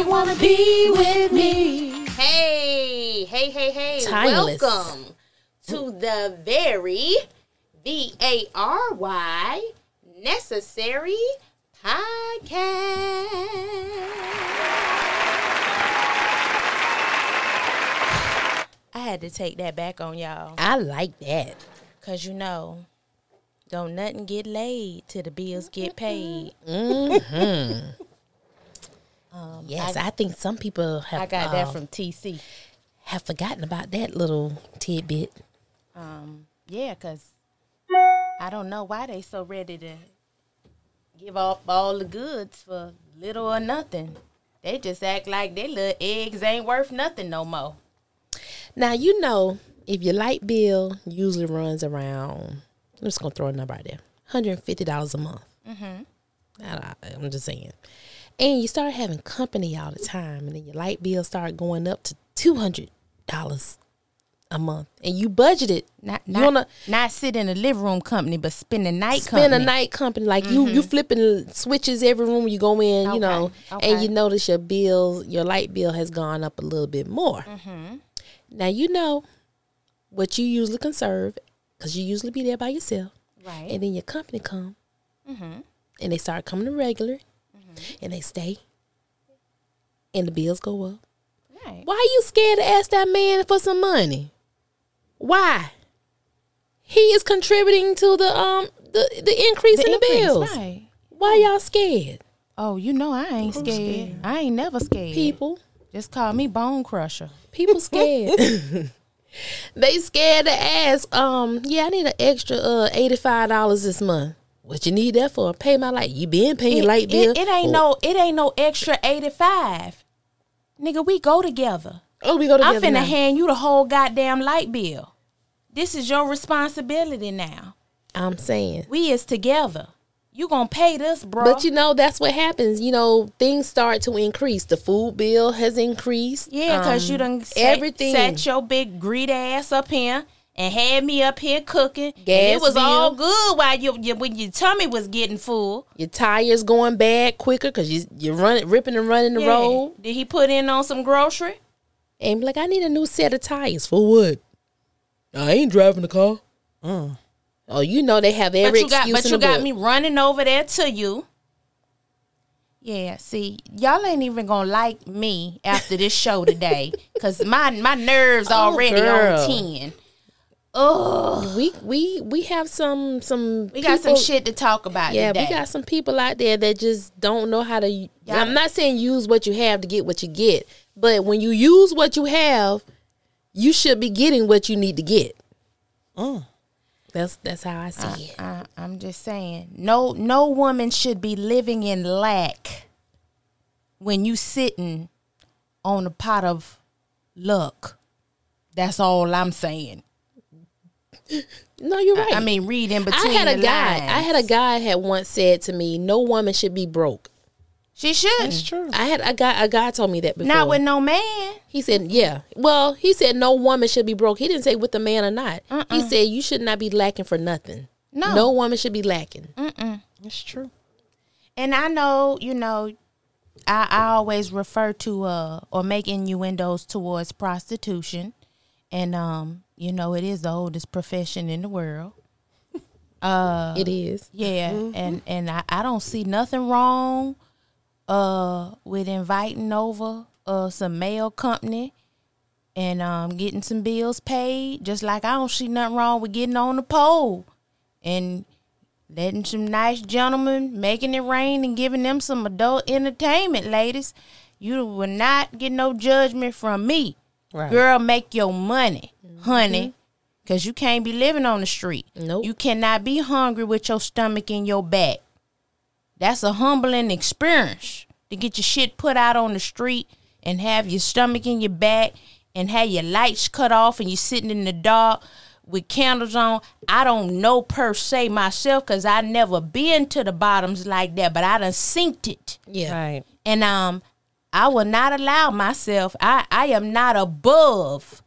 you want to be with me. Hey, hey, hey, hey. Timeless. Welcome to the very V A R Y necessary podcast. I had to take that back on y'all. I like that. Cause you know, don't nothing get laid till the bills get paid. Mm-hmm. Yes, I, think some people have I got uh, that from TC. have forgotten about that little tidbit. Um, yeah, cause I don't know why they so ready to give up all the goods for little or nothing. They just act like their little eggs ain't worth nothing no more. Now you know if your light bill usually runs around. I'm just gonna throw a number out there, hundred and fifty dollars a month. Mm-hmm. I'm just saying, and you start having company all the time, and then your light bill start going up to two hundred dollars a month, and you budgeted Not you not, wanna not sit in a living room company, but spend a night company. spend company. a night company like you you flipping switches every room you go in, you know, okay. and you notice your bills, your light bill has gone up a little bit more. Now you know what you usually conserve because you usually be there by yourself, Right. and then your company come, mm-hmm. and they start coming to regular, and they stay, and the bills go up. right. Why are you scared to ask that man for some money? Why? He is contributing to the um the the increase The in the bills. right. Why y'all scared, Oh, you know I ain't scared. I ain't never scared. people? Just call me Bone Crusher. People scared. they scared to ask. Um, yeah, I need an extra uh eighty five dollars this month. What you need that for? Pay my light. You been paying It, light bill? it, it ain't Oh, no it ain't no extra 85. Nigga, we go together. Oh, we go together. I'm finna now. hand you the whole goddamn light bill. This is your responsibility now. I'm saying. We is together. You gonna pay this, bro. But you know that's what happens. You know things start to increase. The food bill has increased. yeah, because you Um, done sat, everything. sat your big greed ass up here and had me up here cooking. and it was all good while you, you when your tummy was getting full. Your tires going bad quicker because you you're running, ripping and running the Yeah. road. Did he put in on some grocery? And be like, I need a new set of tires for what? I ain't driving the car. Mm. Oh, you know they have But every you got excuse but in you got book. me running over there to you. Yeah, see, y'all ain't even gonna like me after this show today, cause my my nerves Oh, already girl. on ten. Ugh, We we we have some some we got some shit to talk about Yeah, today. we got some people out there that just don't know how to. I'm not saying use what you have to get what you get, but when you use what you have, you should be getting what you need to get. Mm. That's that's how I see it. I, I'm just saying, no no woman should be living in lack when you sitting on a pot of luck. That's all I'm saying. No, you're right. I mean, read in between. I had a the guy. lines. I had a guy had once said to me, "No woman should be broke." She shouldn't. true. I had a guy. A guy told me that before. Not with no man. He said, "Yeah." Well, he said no woman should be broke. He didn't say with a man or not. He said you should not be lacking for nothing. No. no woman should be lacking. It's true. And I know, you know, I, I always refer to uh or make innuendos towards prostitution. And um, you know, it is the oldest profession in the world. it is. Yeah. And and I, I don't see nothing wrong uh with inviting over uh some male company and um getting some bills paid. Just like I don't see nothing wrong with getting on the pole and letting some nice gentlemen making it rain and giving them some adult entertainment, ladies. You will not get no judgment from me. Right. Girl, make your money, honey. Cause you can't be living on the street. Nope. You cannot be hungry with your stomach in your back. That's a humbling experience to get your shit put out on the street and have your stomach in your back and have your lights cut off and you're sitting in the dark with candles on. I don't know per se myself because I never been to the bottoms like that, but I done synced it. Yeah. Right. And um I will not allow myself, I, I am not above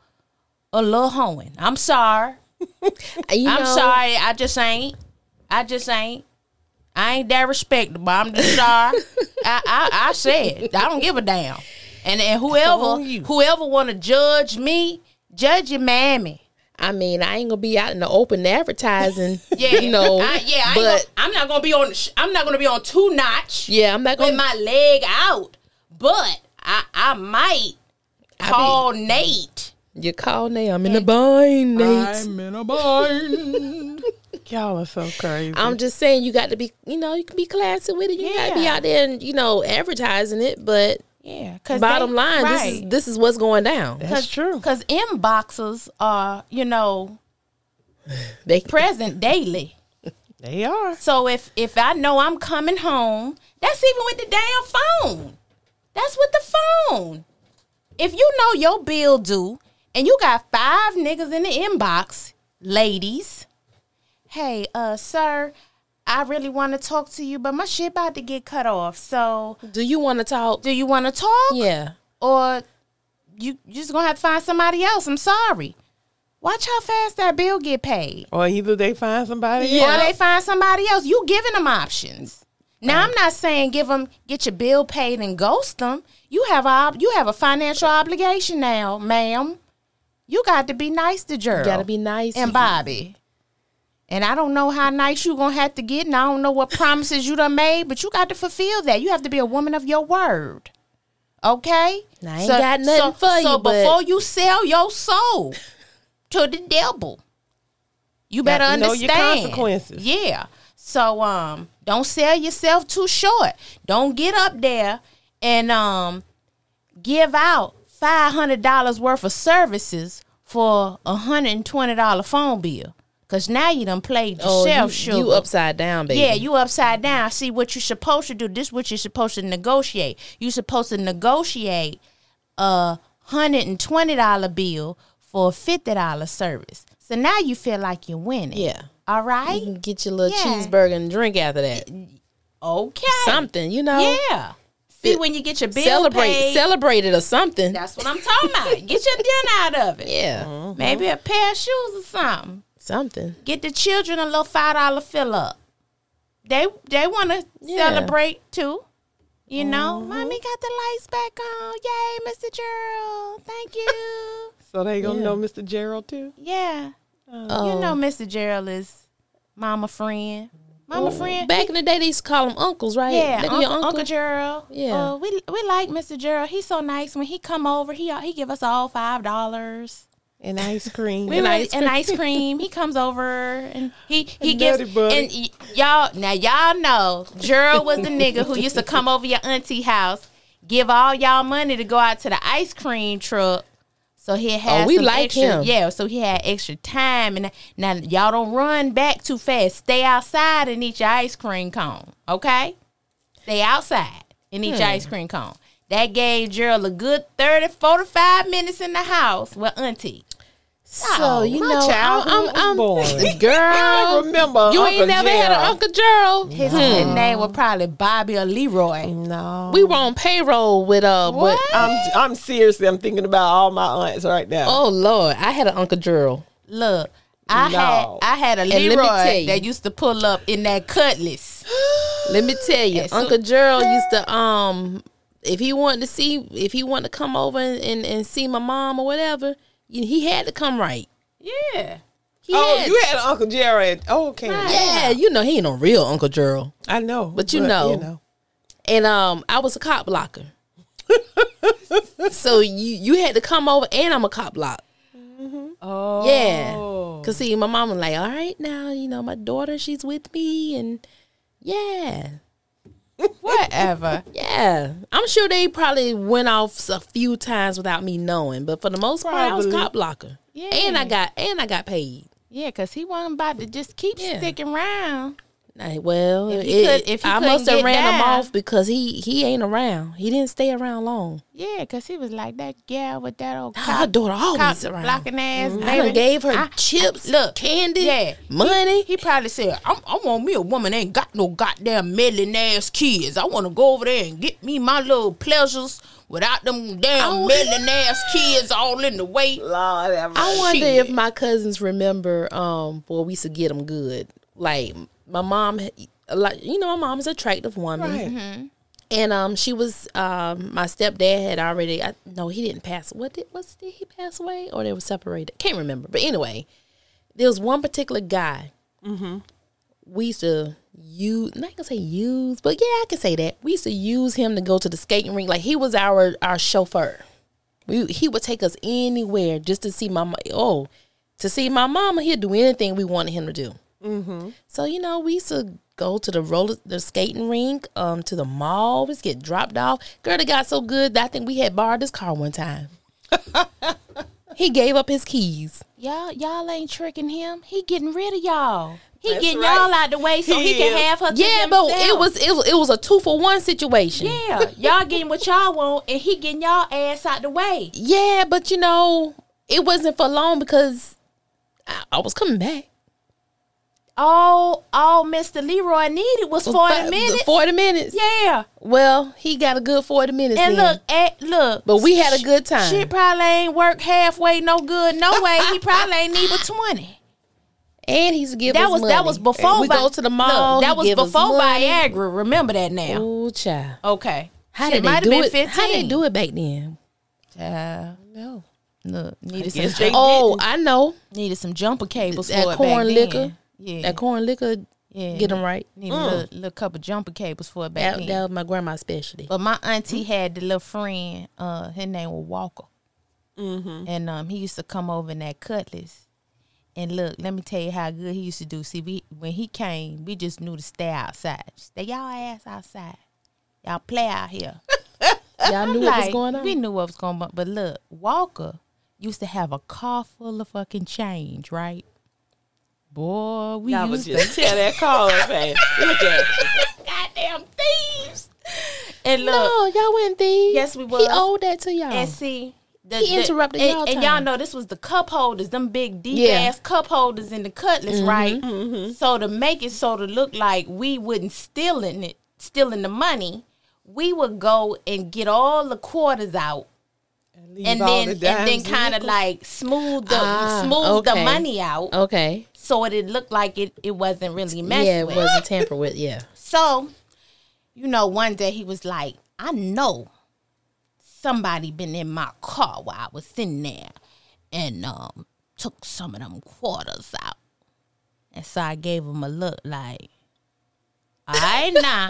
a little hoeing. I'm sorry. You I'm sorry. I just ain't. I just ain't. I ain't that respectable. I'm just sorry. I, I I said I don't give a damn. And and whoever whoever want to judge me, judge your mammy. I mean, I ain't gonna be out in the open advertising. Yeah, you know. I, yeah, I but gonna, I'm not gonna be on. I'm not gonna be on two notch yeah, I'm not gonna. my leg out. But I I might I be- call Nate. you call Nate. I'm in a bind, Nate. I'm in a bind. Y'all are so crazy. I'm just saying, you got to be, you know, you can be classy with it. You got to be out there and you know advertising it. But Yeah, cause bottom they- line, this is this is what's going down. That's true. Because inboxes are, you know, They present daily. They are. So if if I know I'm coming home, that's even with the damn phone. That's with the phone. If you know your bill due and you got five niggas in the inbox, ladies, hey, uh, sir, I really want to talk to you, but my shit about to get cut off. So do you want to talk? do you want to talk? Yeah. or you you just gonna have to find somebody else. I'm sorry. Watch how fast that bill get paid. Or either they find somebody. Yeah. Or they find somebody else. You giving them options. Now I'm not saying give them get your bill paid and ghost them. You have a you have a financial obligation now, ma'am. You got to be nice to Gerald. You got to be nice. and Bobby. And I don't know how nice you're gonna have to get, and I don't know what promises you done made, but you got to fulfill that. You have to be a woman of your word. Okay? I ain't got nothing for so you, but- before you sell your soul to the devil, you better know your understand. consequences. Yeah. So um don't sell yourself too short. Don't get up there and um give out five hundred dollars worth of services for a hundred and twenty dollar phone bill. Cause now you done played Oh, yourself, you, sugar. you upside down, baby. Yeah, you upside down. See what you're supposed to do. This what you're supposed to negotiate. You're supposed to negotiate a hundred and twenty dollar bill for a fifty dollar service. So now you feel like you're winning. Yeah. All You can get your little Yeah. cheeseburger and drink after that. Okay. Something, you know. Yeah. See when you get your bill Celebrate, paid, celebrate it or something. That's what I'm talking about. Get your dinner out of it. Yeah, mm-hmm. Maybe a pair of shoes or something. something. Get the children a little five dollar fill up. They they want to Yeah. celebrate too. You know, mm-hmm. mommy got the lights back on. Yay, Mr. Gerald. Thank you. So they gonna Yeah. know Mr. Gerald too. yeah. Oh. You know Mr. Gerald is mama friend. Mama friend. Back in the day, they used to call them uncles, right? Yeah, That Uncle, your Uncle Gerald. Yeah. Uh, we we like Mr. Gerald. He's so nice. When he come over, he he give us all five dollars. And ice cream. We And really- ice and ice cream. He comes over and he he And gives Buddy. and y- y'all now y'all know Gerald was the nigga who used to come over your auntie house, give all y'all money to go out to the ice cream truck. So he had Oh, we some like extra, him. Yeah, so he had extra time and now y'all don't run back too fast. Stay outside and eat your ice cream cone. Okay? Stay outside and eat your Hmm. ice cream cone. That gave Gerald a good 30, 45 minutes in the house with auntie. So you My know, I'm, was I'm, boring. I remember. You Uncle ain't never had an Uncle Gerald. His, his name was probably Bobby or Leroy. No. We were on payroll with uh. What? With, I'm I'm seriously. I'm thinking about all my aunts right now. oh Lord, I had an Uncle Gerald. Look, I No. had I had a Leroy that used to pull up in that cutlass. Let me tell you, so- Uncle Gerald used to um, if he wanted to see, if he wanted to come over and, and, and see my mom or whatever, he had to come right. Yeah. He oh, had, you had Uncle Jared. Oh, okay. yeah, you know he ain't no real Uncle Gerald. I know. But you know. And um, I was a cop blocker. so you you had to come over, and I'm a cop block. Oh. Yeah. Cause see, my mom was like, "All right, now you know my daughter, she's with me, and yeah, Whatever. yeah." I'm sure they probably went off a few times without me knowing, but for the most part, I was cop blocker. Yeah. and I got and I got paid. yeah, because he wasn't about to just keep Yeah. sticking around. Like, well, If he it- could- if he I must have get ran him off because he he ain't around. He didn't stay around long. Yeah, because he was like that gal with that old Her cop, daughter always cop around. blocking ass I baby. done gave her I- chips, look, candy, yeah. money. He probably said, I'm, I want me a woman that ain't got no goddamn meddling ass kids. I want to go over there and get me my little pleasures without them damn Oh. meddling ass kids all in the way. Lord I wonder Shit. if my cousins remember. Um, boy, we used to get them good. Like my mom, like you know, my mom is an attractive woman, Right. and um, she was um, my stepdad had already. I, no, he didn't pass. What did was did he pass away or they were separated? Can't remember. But anyway, there was one particular guy. We used to use. Not gonna say use, but yeah, I can say that. We used to use him to go to the skating rink. Like he was our our chauffeur. We, he would take us anywhere just to see my mo- oh to see my mama. He'd do anything we wanted him to do. Mm-hmm. So you know, we used to go to the roller, the skating rink, um, to the mall. We used to get dropped off. Girl, it got so good that I think we had borrowed his car one time. he gave up his keys. Y'all, y'all ain't tricking him. He getting rid of y'all. He That's getting right. y'all out the way so he, He can is. have her. To Yeah, but it was it was it was a two for one situation. Yeah, y'all getting what y'all want, and he getting y'all ass out the way. Yeah, but you know, it wasn't for long because I, I was coming back. All, all Mr. Leroy needed was forty Fi- minutes. Forty minutes. Yeah, Well, he got a good forty minutes. and then. look, at, look. But we had a good time. Shit probably ain't work halfway no good no way. He probably ain't need but twenty. and he's give That us was money. that was before we Vi- go to the mall. Look, that was before. Viagra. Remember that now. Ooh, child. Okay. How Shit, did they might have do been it? 15. How did they do it back then? Child, No. look, needed guess some they Oh, I know needed some jumper cables that for it corn back liquor. then. Yeah, that corn liquor. yeah. Get them right. Needed a little, little couple jumper cables for it back That, that was my grandma's specialty. But my auntie had the little friend. Uh, his name was Walker, mm-hmm. and um, he used to come over in that Cutlass. And look, let me tell you how good he used to do. See, we when he came, we just knew to stay outside. Stay y'all ass outside. Y'all play out here. Y'all knew what was going on. We knew what was going on. But look, Walker used to have a car full of fucking change, right? Boy, we Y'all used just tear that car up, man. Look at goddamn thieves. And look, no, y'all went thieves. Yes, we He owed that to y'all. And see, the, He interrupted and, y'all and y'all know this was the cup holders, them big deep Yeah. Mm-hmm. ass cup holders in the cutlass, right? So to make it so to look like we wouldn't steal in it, stealing the money, we would go and get all the quarters out. leave And then the and then kind of like smooth the Ah, smooth the money out, okay. So it looked like it, it wasn't really messed Yeah, it with. wasn't tampered with. Yeah. So, you know, one day he was like, I know somebody been in my car while I was sitting there and um took some of them quarters out. And so I gave him a look like, all right now,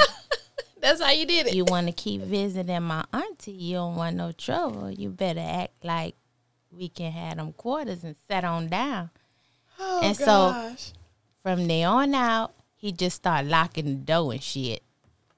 That's how you did it. you want to keep visiting my auntie, you don't want no trouble. You better act like we can have them quarters and set on down. Oh, and so- From there on out, he just started locking the door and shit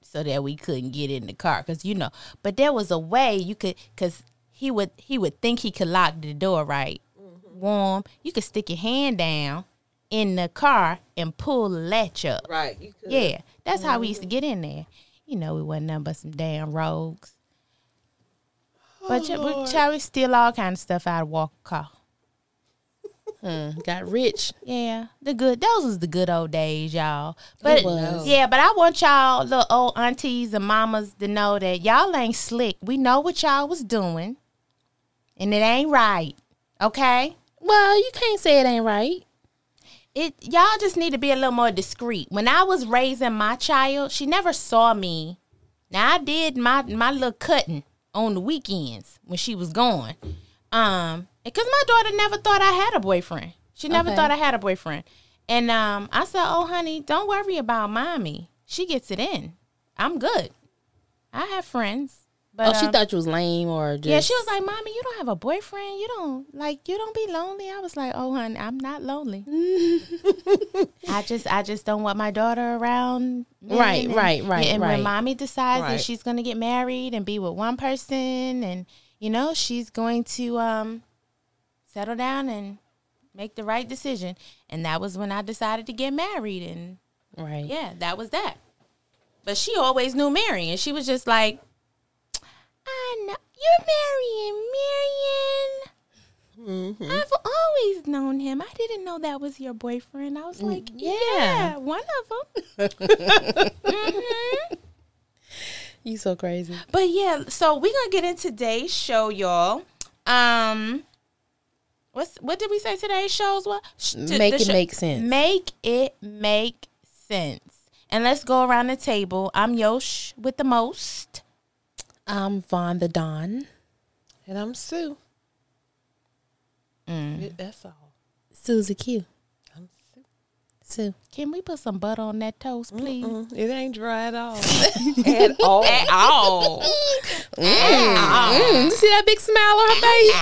so that we couldn't get in the car. Cause you know, but there was a way you could, cause he would he would think he could lock the door right, mm-hmm. warm. You could stick your hand down in the car and pull the latch up. Right. You could. Yeah, that's how we used to mm-hmm. get in there. You know, we wasn't nothing but some damn rogues. But oh, ch- we try to steal all kind of stuff out of Walker car. Mm, got rich. Yeah, the good. Those was the good old days, y'all. But was. yeah, but I want y'all, little old aunties and mamas, to know that y'all ain't slick. We know what y'all was doing, and it ain't right. Okay, Well, you can't say it ain't right. it y'all just need to be a little more discreet. When I was raising my child, she never saw me. Now I did my my little cutting on the weekends when she was gone. Um, because my daughter never thought I had a boyfriend. She never Okay. thought I had a boyfriend. And um, I said, "Oh, honey, don't worry about mommy. She gets it in. I'm good. I have friends, But oh, she um, thought you was lame or just Yeah, she was like, "Mommy, you don't have a boyfriend. You don't like you don't be lonely." I was like, "Oh, honey, I'm not lonely. I just I just don't want my daughter around." Right, and- right, right, And right. when mommy decides Right. that she's going to get married and be with one person, and you know she's going to um settle down and make the right decision, and that was when I decided to get married, and right. yeah, that was that. But she always knew Mary, and she was just like, I know you're marrying Marion. Mm-hmm. I've always known him. I didn't know that was your boyfriend. I was mm, like, yeah, yeah. one of them. Mm-hmm. You so crazy. But yeah, so we're gonna get in today's show, y'all. Um, what's what did we say today's shows? What Sh- Make the it make sense. Make it make sense. And let's go around the table. I'm Yosh with the most. I'm Von the Don. And I'm Sue. Mm. That's all. Susie Q. I'm Sue. Sue. Can we put some butter on that toast, please? Mm, It ain't dry at all. at all. At all. Mm, you see that big smile on her face?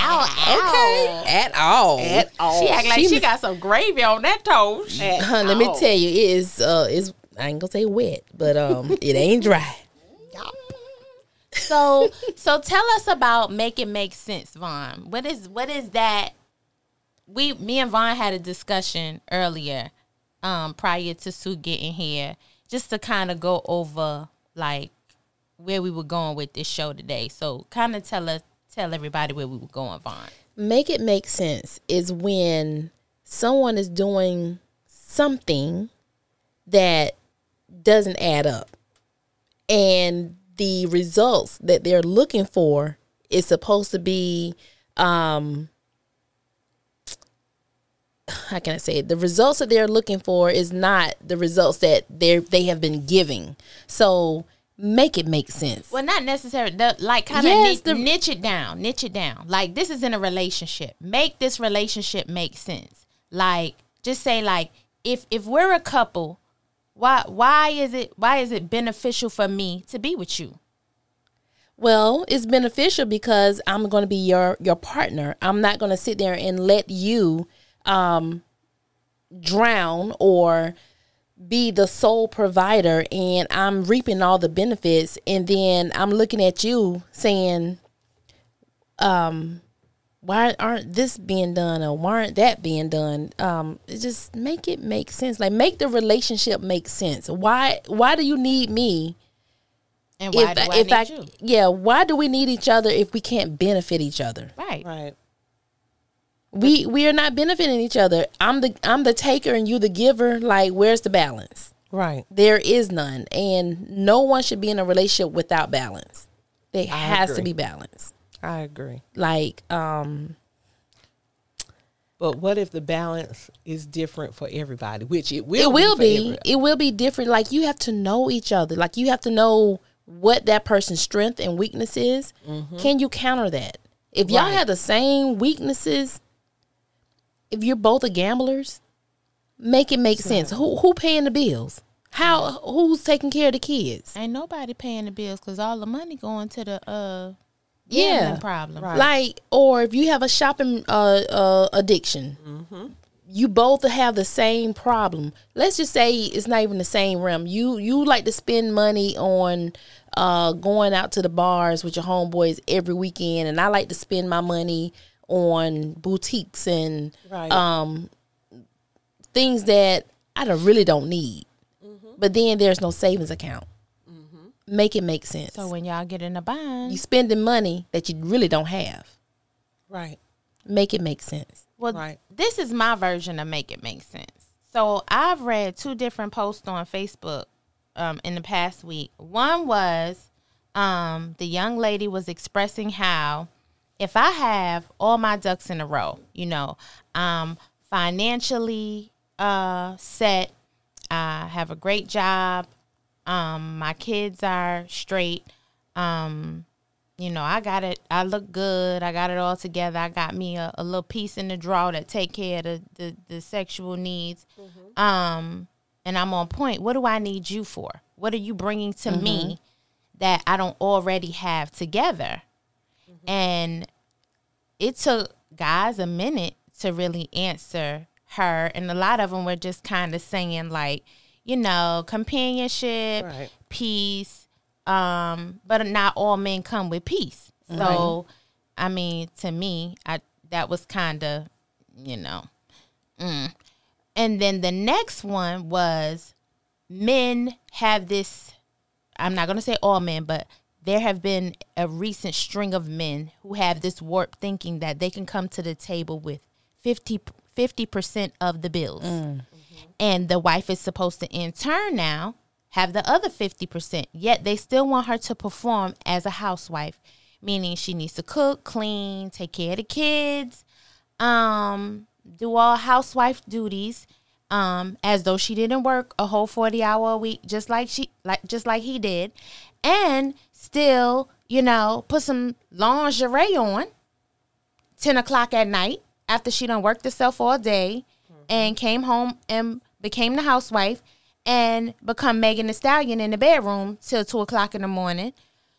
Ow, Okay. At all. At all. She act like She she, got some gravy on that toast. At Huh, let me tell you, it is uh is I ain't gonna say wet, but um it ain't dry. So, so tell us about make it make sense, Von. What is what is that? We, me and Von had a discussion earlier, um, prior to Sue getting here, just to kind of go over like where we were going with this show today. So, kind of tell us, tell everybody where we were going, Von. Make it make sense is when someone is doing something that doesn't add up. And the results that they're looking for is supposed to be um how can I say it? The results that they're looking for is not the results that they they have been giving. So make it make sense. Well, not necessarily. The, like, kind of Yes, niche, niche it down. Niche it down. Like, this is in a relationship. Make this relationship make sense. Like, just say like, if if we're a couple, why why is it why is it beneficial for me to be with you? Well, it's beneficial because I'm going to be your your partner. I'm not going to sit there and let you um, drown or be the sole provider, and I'm reaping all the benefits, and then I'm looking at you saying, um, why aren't this being done or why aren't that being done? Um, just make it make sense. Like make the relationship make sense. Why why do you need me? And why if do I if need I you? yeah, why do we need each other if we can't benefit each other? Right. Right. We we are not benefiting each other. I'm the I'm the taker and you the giver. Like where's the balance? Right. There is none, and no one should be in a relationship without balance. There has to be balance. I agree. Like um But what if the balance is different for everybody? Which it will. it will for be it will be different. Like you have to know each other. Like you have to know what that person's strength and weakness is. Can you counter that? If y'all have the same weaknesses, if you're both a gamblers, make it make sense. Who who paying the bills? How who's taking care of the kids? Ain't nobody paying the bills because all the money going to the uh Yeah. gambling problem. Right. Like, or if you have a shopping uh, uh, addiction, you both have the same problem. Let's just say it's not even the same realm. You you like to spend money on uh, going out to the bars with your homeboys every weekend, and I like to spend my money on boutiques and Right. um, things that I don't, really don't need. But then there's no savings account. Make it make sense. So when y'all get in a bind, you spending money that you really don't have. right. Make it make sense. Well, Right. this is my version of make it make sense. So I've read two different posts on Facebook um, in the past week. One was um, the young lady was expressing how if I have all my ducks in a row, you know, um, financially uh, set, I have a great job, um, my kids are straight, um, you know, I got it. I look good. I got it all together. I got me a, a little piece in the drawer that take care of the, the, the sexual needs. Um, and I'm on point. What do I need you for? What are you bringing to me that I don't already have together. And it took guys a minute to really answer her. And a lot of them were just kind of saying, like, you know, companionship, Right. peace. Um, but not all men come with peace. So, I mean, to me, I that was kind of, you know, mm. and then the next one was men have this I'm not going to say all men, but there have been a recent string of men who have this warped thinking that they can come to the table with 50 percent of the bills. And the wife is supposed to in turn now have the other 50%. Yet they still want her to perform as a housewife, meaning she needs to cook, clean, take care of the kids, um, do all housewife duties, um, as though she didn't work a whole 40 hour a week, just like she like just like he did, and still, you know, put some lingerie on 10 o'clock at night after she done worked herself all day and came home and became the housewife and become Megan Thee Stallion in the bedroom till 2 o'clock in the morning.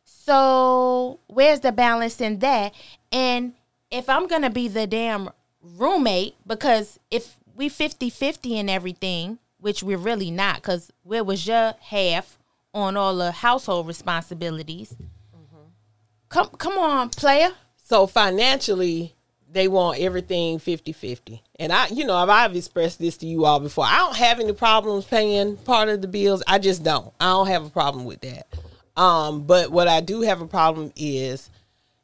So where's the balance in that? And if I'm gonna be the damn roommate, because if we 50-50 in everything, which we're really not, because where was your half on all the household responsibilities? Come come on, player. So financially, they want everything 50-50. And I, you know, I've, I've expressed this to you all before. I don't have any problems paying part of the bills. I just don't. I don't have a problem with that. Um, but what I do have a problem is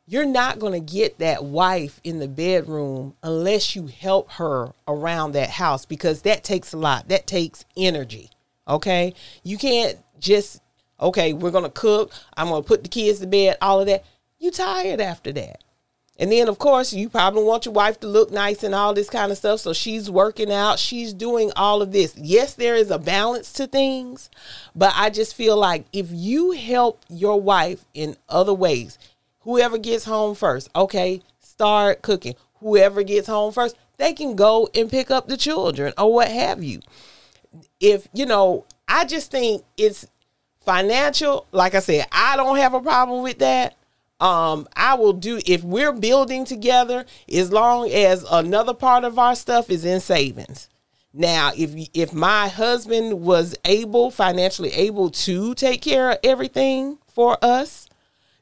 you're not going to get that wife in the bedroom unless you help her around that house because that takes a lot. That takes energy. Okay? You can't just okay, we're to cook, I'm to put the kids to bed, all of that. You tired after that. And then, of course, you probably want your wife to look nice and all this kind of stuff. So she's working out, she's doing all of this. Yes, there is a balance to things, but I just feel like if you help your wife in other ways, whoever gets home first, okay, start cooking. Whoever gets home first, they can go and pick up the children or what have you. If, you know, I just think it's financial. Like I said, I don't have a problem with that um i will do if we're building together as long as another part of our stuff is in savings now if if my husband was able financially able to take care of everything for us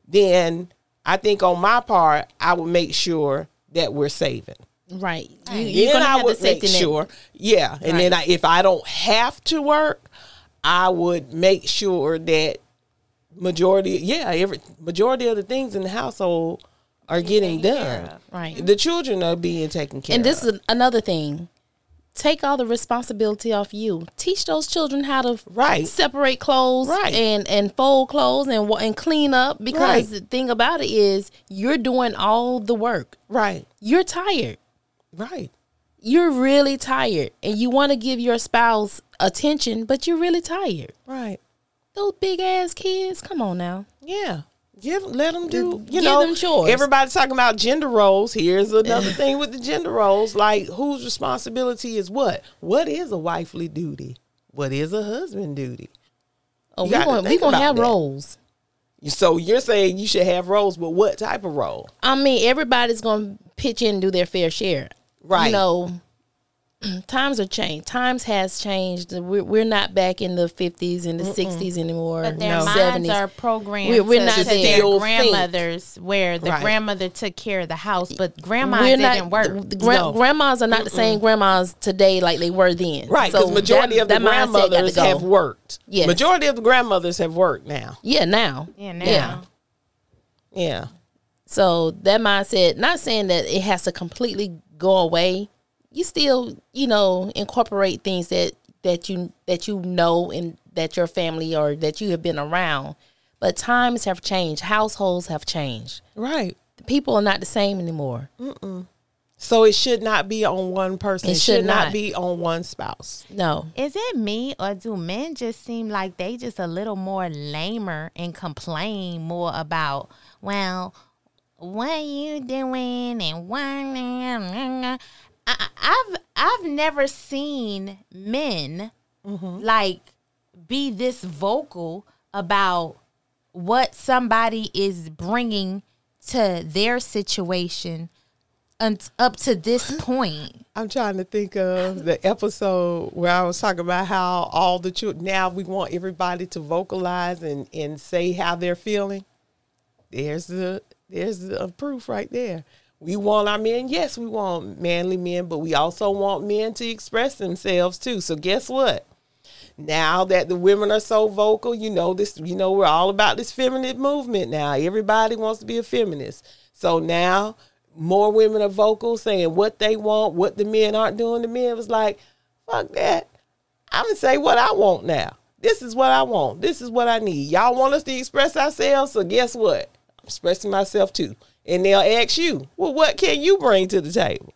then i think on my part i would make sure that we're saving Right. You, Right. you're then gonna I have the would make safety net. sure, yeah. And then I, if I don't have to work, I would make sure that majority, yeah, every majority of the things in the household are getting done. Right. The children are being taken care of. And this of. is another thing. Take all the responsibility off you. Teach those children how to Right. separate clothes Right. and and fold clothes and and clean up because Right. the thing about it is you're doing all the work. right, You're tired. right, You're really tired and you want to give your spouse attention, but you're really tired. right. Those big ass kids, come on now. Yeah. Give, let them do, you Give know, them chores. everybody's talking about gender roles. Here's another thing with the gender roles. Like, whose responsibility is what? What is a wifely duty? What is a husband duty? Oh, You we gotta going we gonna have that. roles. So you're saying you should have roles, but what type of role? I mean, everybody's gonna pitch in and do their fair share. Right. You know, times are changed. Times has changed. We're, we're not back in the fifties and the sixties anymore. But their no. minds 70s. are programmed We're- we're to, not to their Still think. grandmothers, where the Right. grandmother took care of the house, but grandma didn't not. work. The, the gra- No. Grandmas are not the same grandmas today like they were then. Right, So because majority that- of the that mindset grandmothers go. have worked. Yes. Majority of the grandmothers have worked now. Yeah, now. yeah, now. Yeah. Yeah. So that mindset, not saying that it has to completely go away. You still, you know, incorporate things that that you that you know and that your family or that you have been around. But times have changed. Households have changed. Right. People are not the same anymore. So it should not be on one person. It It, should should not. not. be on one spouse. No. Is it me or do men just seem like they just a little more lamer and complain more about, well, what you doing and why? I, I've I've never seen men mm-hmm. like be this vocal about what somebody is bringing to their situation up to this point. I'm trying to think of the episode where I was talking about how all the children now we want everybody to vocalize and, and say how they're feeling. There's the there's a proof right there. We want our men, yes, we want manly men, but we also want men to express themselves too. So guess what? Now that the women are so vocal, you know this, you know we're all about this feminist movement now. Everybody wants to be a feminist. So now more women are vocal saying what they want, what the men aren't doing. The men was like, fuck that. I'm gonna say what I want now. This is what I want. This is what I need. Y'all want us to express ourselves, so guess what? I'm expressing myself too. And they'll ask you, well, what can you bring to the table?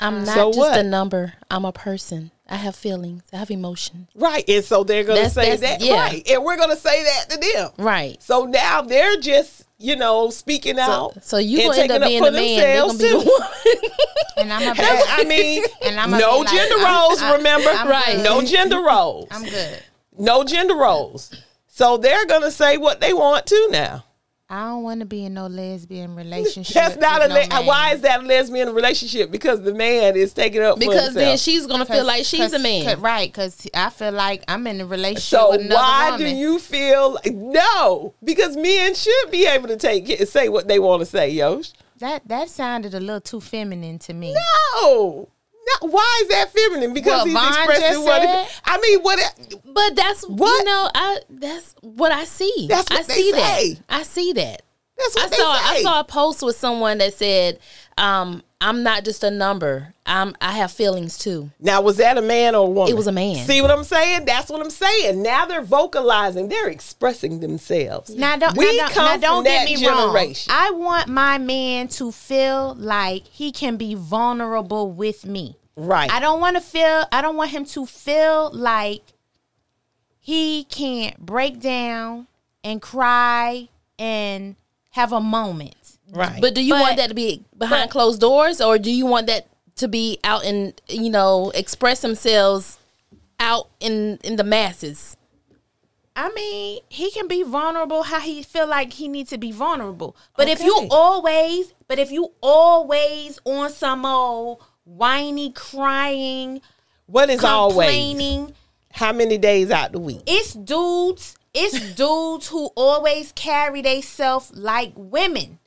I'm not So just what? a number. I'm a person. I have feelings. I have emotions. Right. And so they're gonna say that. yeah. Right. And we're gonna say that to them. Right. So now they're just, you know, speaking out. So you and gonna end taking up being the for man. They're gonna be the too. woman. And I'm a That's- I mean, And I'ma no be like, gender I'm- roles, I- remember? I'm Right. No gender roles. I'm good. no gender roles. So they're gonna say what they want to now. I don't want to be in no lesbian relationship. That's not a. no le- man. why is that a lesbian relationship? Because the man is taking up for because then she's gonna feel like she's a man. Cause, right? Because I feel like I'm in a relationship So with another why woman. do you feel no? Because men should be able to take it, say what they want to say, Yosh. That that sounded a little too feminine to me. No, no. Why is that feminine? Because What he's Von expressing what. He, I mean, what? But that's What? you know, I that's what I see. That's what I they see say. that. I see that. That's I what they saw I saw a post with someone that said, um, "I'm not just a number. I'm I have feelings too." Now, was that a man or a woman? It was a man. See what I'm saying? That's what I'm saying. Now they're vocalizing. They're expressing themselves. Now don't we now don't, come now don't from get that me generation. wrong. I want my man to feel like he can be vulnerable with me. right. I don't want to feel. I don't want him to feel like he can't break down and cry and have a moment. Right. But do you But- want that to be behind but- closed doors, or do you want that to be out and you know express themselves out in in the masses? I mean, he can be vulnerable how he feel like he needs to be vulnerable. But if you always, but if you always on some old whiny, crying, what is always? complaining, How many days out the week? it's dudes, it's dudes who always carry themselves like women.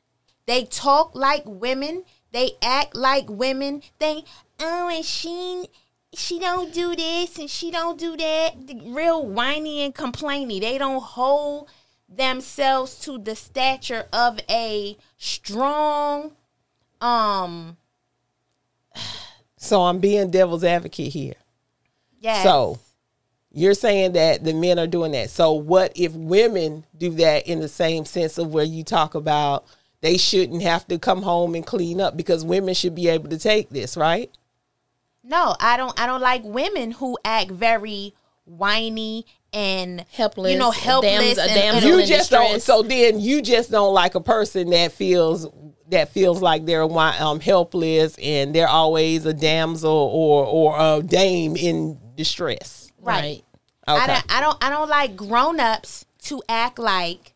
They talk like women. They act like women. They oh and she she don't do this and she don't do that. Real whiny and complainy. They don't hold themselves to the stature of a strong um So I'm being devil's advocate here. yes. So you're saying that the men are doing that. So what if women do that in the same sense of where you talk about they shouldn't have to come home and clean up because women should be able to take this, right? No, I don't. I don't like women who act very whiny and Helpless, You know, helpless. dams- a and, damsel and- You in just don't. distress. So then you just don't like a person that feels that feels like they're um, helpless and they're always a damsel or or a dame in distress. right. Okay. I don't. I don't. I don't like grown ups to act like.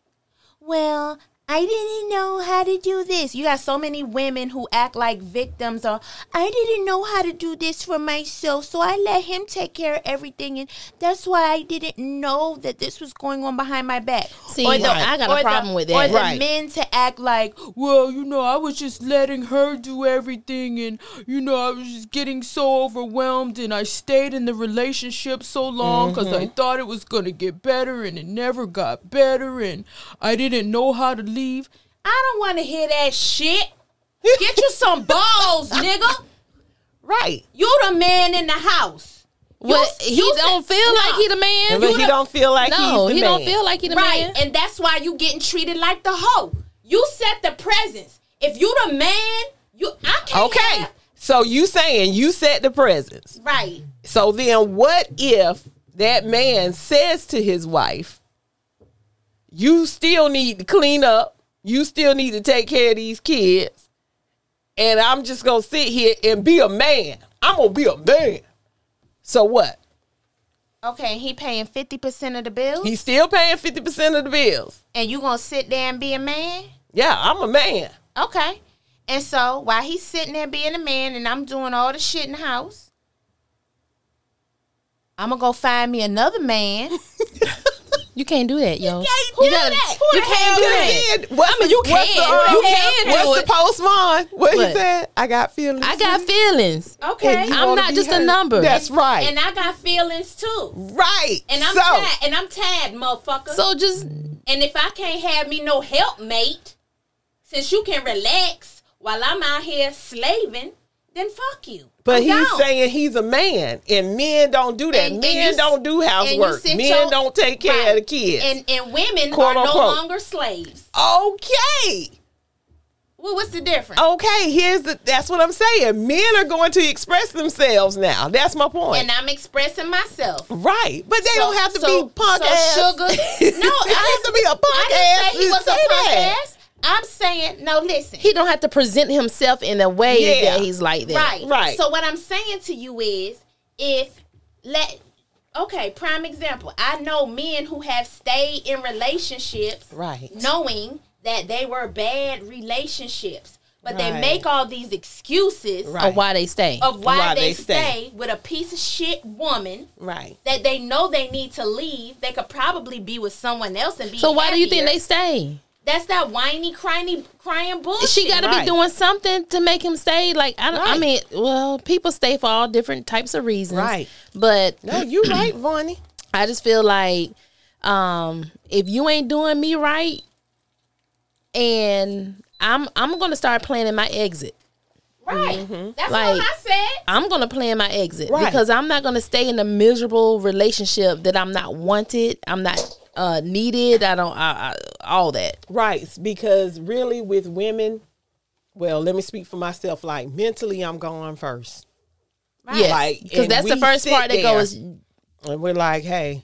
Well, I didn't know how to do this. You got so many women who act like victims or I didn't know how to do this for myself, so I let him take care of everything and that's why I didn't know that this was going on behind my back. See, Or the- I got a or the- problem with Or that. the Right. men to act like, well, you know, I was just letting her do everything and you know, I was just getting so overwhelmed and I stayed in the relationship so long cuz I mm-hmm. thought it was going to get better and it never got better and I didn't know how to leave. I don't want to hear that shit. Get you some balls, nigga. Right. You the man in the house. You- he you don't said- feel like No. he the man. But he don't feel like no, he's the he man. don't feel like he the right, man. Right, and that's why you getting treated like the hoe. You set the presence. If you the man, you I can't. Okay. have- So you saying you set the presence. right. So then what if that man says to his wife, you still need to clean up, you still need to take care of these kids, and I'm just gonna sit here and be a man. I'm gonna be a man. So what? Okay, he paying fifty percent of the bills, He's still paying 50% of the bills. and you gonna sit there and be a man? Yeah, I'm a man. Okay. And so while he's sitting there being a man, and I'm doing all the shit in the house, I'm gonna go find me another man. You can't do that, yo. Who you do gotta, that? you Who the can't do hell that. Then, what's I mean, the- you what's can. the, uh, You can do What's it. the postman? What What? he said? I got feelings. I got feelings. Okay. I'm not be just a number. That's right. And I got feelings too. right. And I'm so, tired. And I'm tired, motherfucker. So just and if I can't have me no helpmate, since you can relax while I'm out here slaving, then fuck you. But I'm he's gone. saying he's a man, and men don't do that. And- and men you- don't do housework. Men your- don't take care Right. of the kids. And and women Quote, are no longer slaves. okay. Well, what's the difference? Okay, here's the that's what I'm saying. Men are going to express themselves now. That's my point. And I'm expressing myself. right. But they So- don't have to so- be punk so ass. sugar- No, it I- has to be a punk I ass. didn't say he was a punk that. ass. I'm saying no. Listen, he don't have to present himself in a way Yeah. that he's like that. right, Right. So what I'm saying to you is, if let okay, prime example. I know men who have stayed in relationships, Right. knowing that they were bad relationships, but they make all these excuses Right. Of why they stay. of why, Why they, they stay. stay. with a piece of shit woman Right. that they know they need to leave. They could probably be with someone else and be. so why do you think they stay? That's that whiny, crying, crying bullshit. She got to Right. be doing something to make him stay. Like I, don't, I mean, well, people stay for all different types of reasons. Right. But No, you right, Vonnie. I just feel like um, if you ain't doing me right, and I'm I'm gonna start planning my exit. right. That's Like- what I said. I'm gonna plan my exit Right. because I'm not gonna stay in a miserable relationship that I'm not wanted. I'm not uh, needed. I don't. I, I, all that. Right, because really with women, well, let me speak for myself. Like mentally, I'm going first, Yes, Like, because that's the first part that goes. and we're like, "Hey,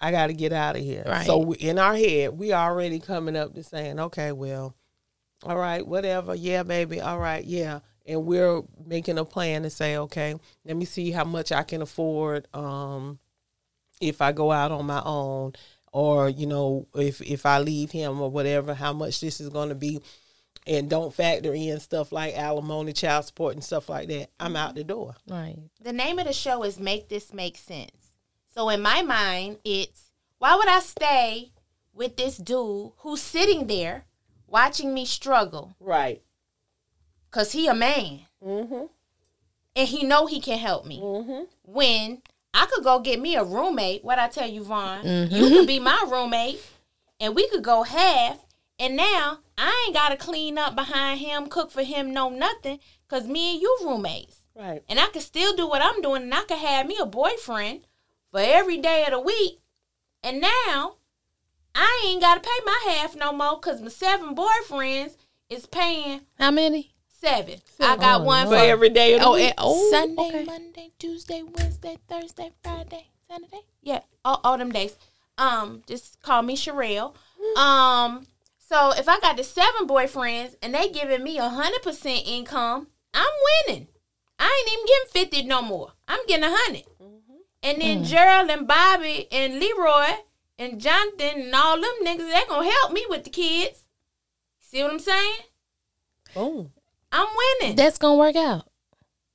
I got to get out of here." Right. So we- in our head, we already coming up to saying, "Okay, well, all right, whatever. Yeah, baby. All right, yeah." And we're making a plan to say, "Okay, let me see how much I can afford." Um, if I go out on my own or you know if if I leave him or whatever how much this is going to be. And don't factor in stuff like alimony child support and stuff like that. I'm out the door. Right. The name of the show is Make This Make Sense. So in my mind, it's why would I stay with this dude who's sitting there watching me struggle? Right. Because he a man. Mhm and he know he can help me. mhm When I could go get me a roommate, what I tell you, Von, mm-hmm. you could be my roommate and we could go half. And now I ain't got to clean up behind him, cook for him, no nothing, because me and you roommates. right and I can still do what I'm doing, and I can have me a boyfriend for every day of the week. And now I ain't got to pay my half no more because my seven boyfriends is paying How many? Seven. I got Oh, one for for every day of the Oh, week. eh, oh, Sunday, okay. Monday, Tuesday, Wednesday, Thursday, Friday, Saturday. Yeah, all, all them days. Um, just call me Sherelle. Um, so if I got the seven boyfriends and they giving me a hundred percent income, I'm winning. I ain't even getting fifty no more. I'm getting a 100 And then Gerald and Bobby and Leroy and Jonathan and all them niggas, they gonna help me with the kids. See what I'm saying? Boom. I'm winning. That's gonna work out.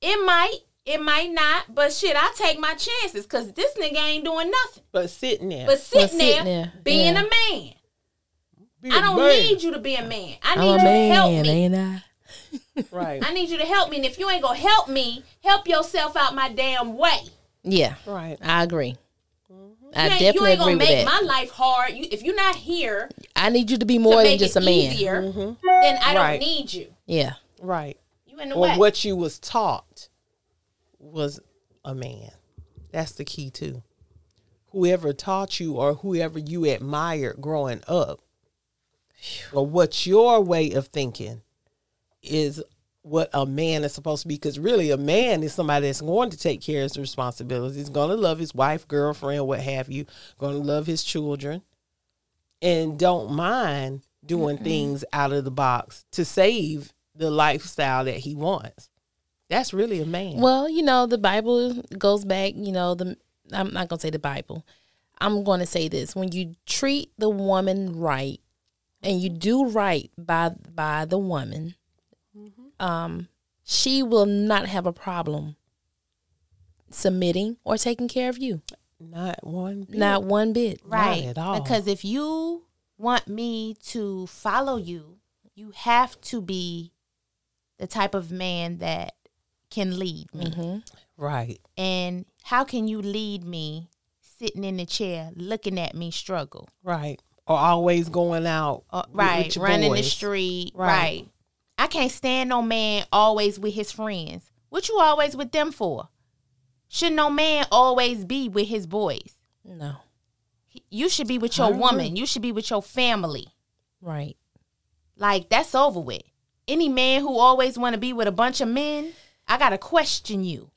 It might, it might not, but shit, I take my chances because this nigga ain't doing nothing but sitting there but sitting, sitting there, there, being yeah. a man. Be I a don't man. need you to be a man. I need I'm you a to man, help me. ain't I? right I need you to help me, and if you ain't gonna help me, help yourself out my damn way. Yeah, right I agree. Mm-hmm. I You ain't, you definitely ain't agree gonna with make that. my life hard. You, if you're not here I need you to be to more than make just it a man. easier, mm-hmm. then I don't need you. Yeah. Right. You in the or way. what you was taught was a man. That's the key too. Whoever taught you or whoever you admired growing up or what your way of thinking is what a man is supposed to be because really a man is somebody that's going to take care of his responsibilities going to love his wife girlfriend what have you going to love his children and don't mind doing things out of the box to save the lifestyle that he wants that's really a man Well, you know, the Bible goes back, you know, the I'm not gonna say the Bible. I'm gonna say this: when you treat the woman right, and you do right by by the woman, um, she will not have a problem submitting or taking care of you. Not one. Bit. Not one bit. Right. at all. Because if you want me to follow you, you have to be the type of man that can lead me. Mm-hmm. right. And how can you lead me sitting in the chair looking at me struggle? Right. Or always going out. Uh, right. with your running the street. Right. Right. I can't stand no man always with his friends. What you always with them for? Should no man always be with his boys? No. You should be with your agree. woman. You should be with your family. Right. Like that's over with. Any man who always want to be with a bunch of men, I gotta question you.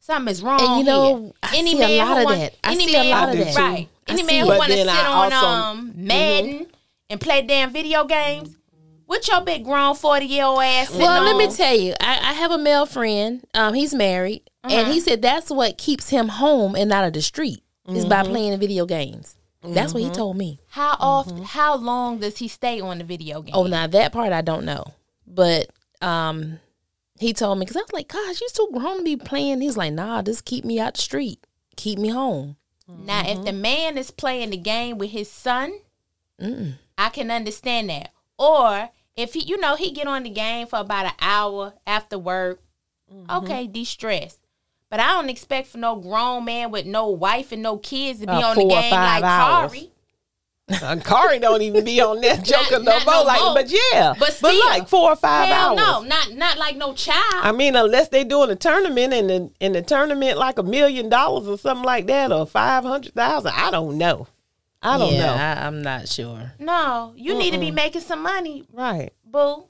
Something is wrong. And you know, here. I see a lot of want- that. I any see a lot of that. Right. Any man who But want to sit I on also- um mhm. Madden and play damn video games. What your big grown forty year old ass? sitting Well, let me tell you, I, I have a male friend. Um, he's married, and he mm-hmm. said that's what keeps him home and out of the street is by mm-hmm. playing video games. That's what he mm-hmm. told me. How often? How long does he stay on the video game? Oh, now that part I don't know, but um, he told me because I was like, "Gosh, you too grown to be playing." He's like, "Nah, just keep me out the street, keep me home." Now, if the man is playing the game with his son, I can understand that. Or if he, you know, he get on the game for about an hour after work, okay, de-stress. But I don't expect for no grown man with no wife and no kids to be Uh, on the game like hours. Kari. Uh, Kari don't even be on that joker no not more. no like, more. but yeah, But still, like four or five Hell hours. no, not not like no child. I mean, unless they doing a tournament and the in the tournament like a million dollars or something like that, or five hundred thousand. I don't know. I don't know. I, I'm not sure. no, you need to be making some money, Right. boo.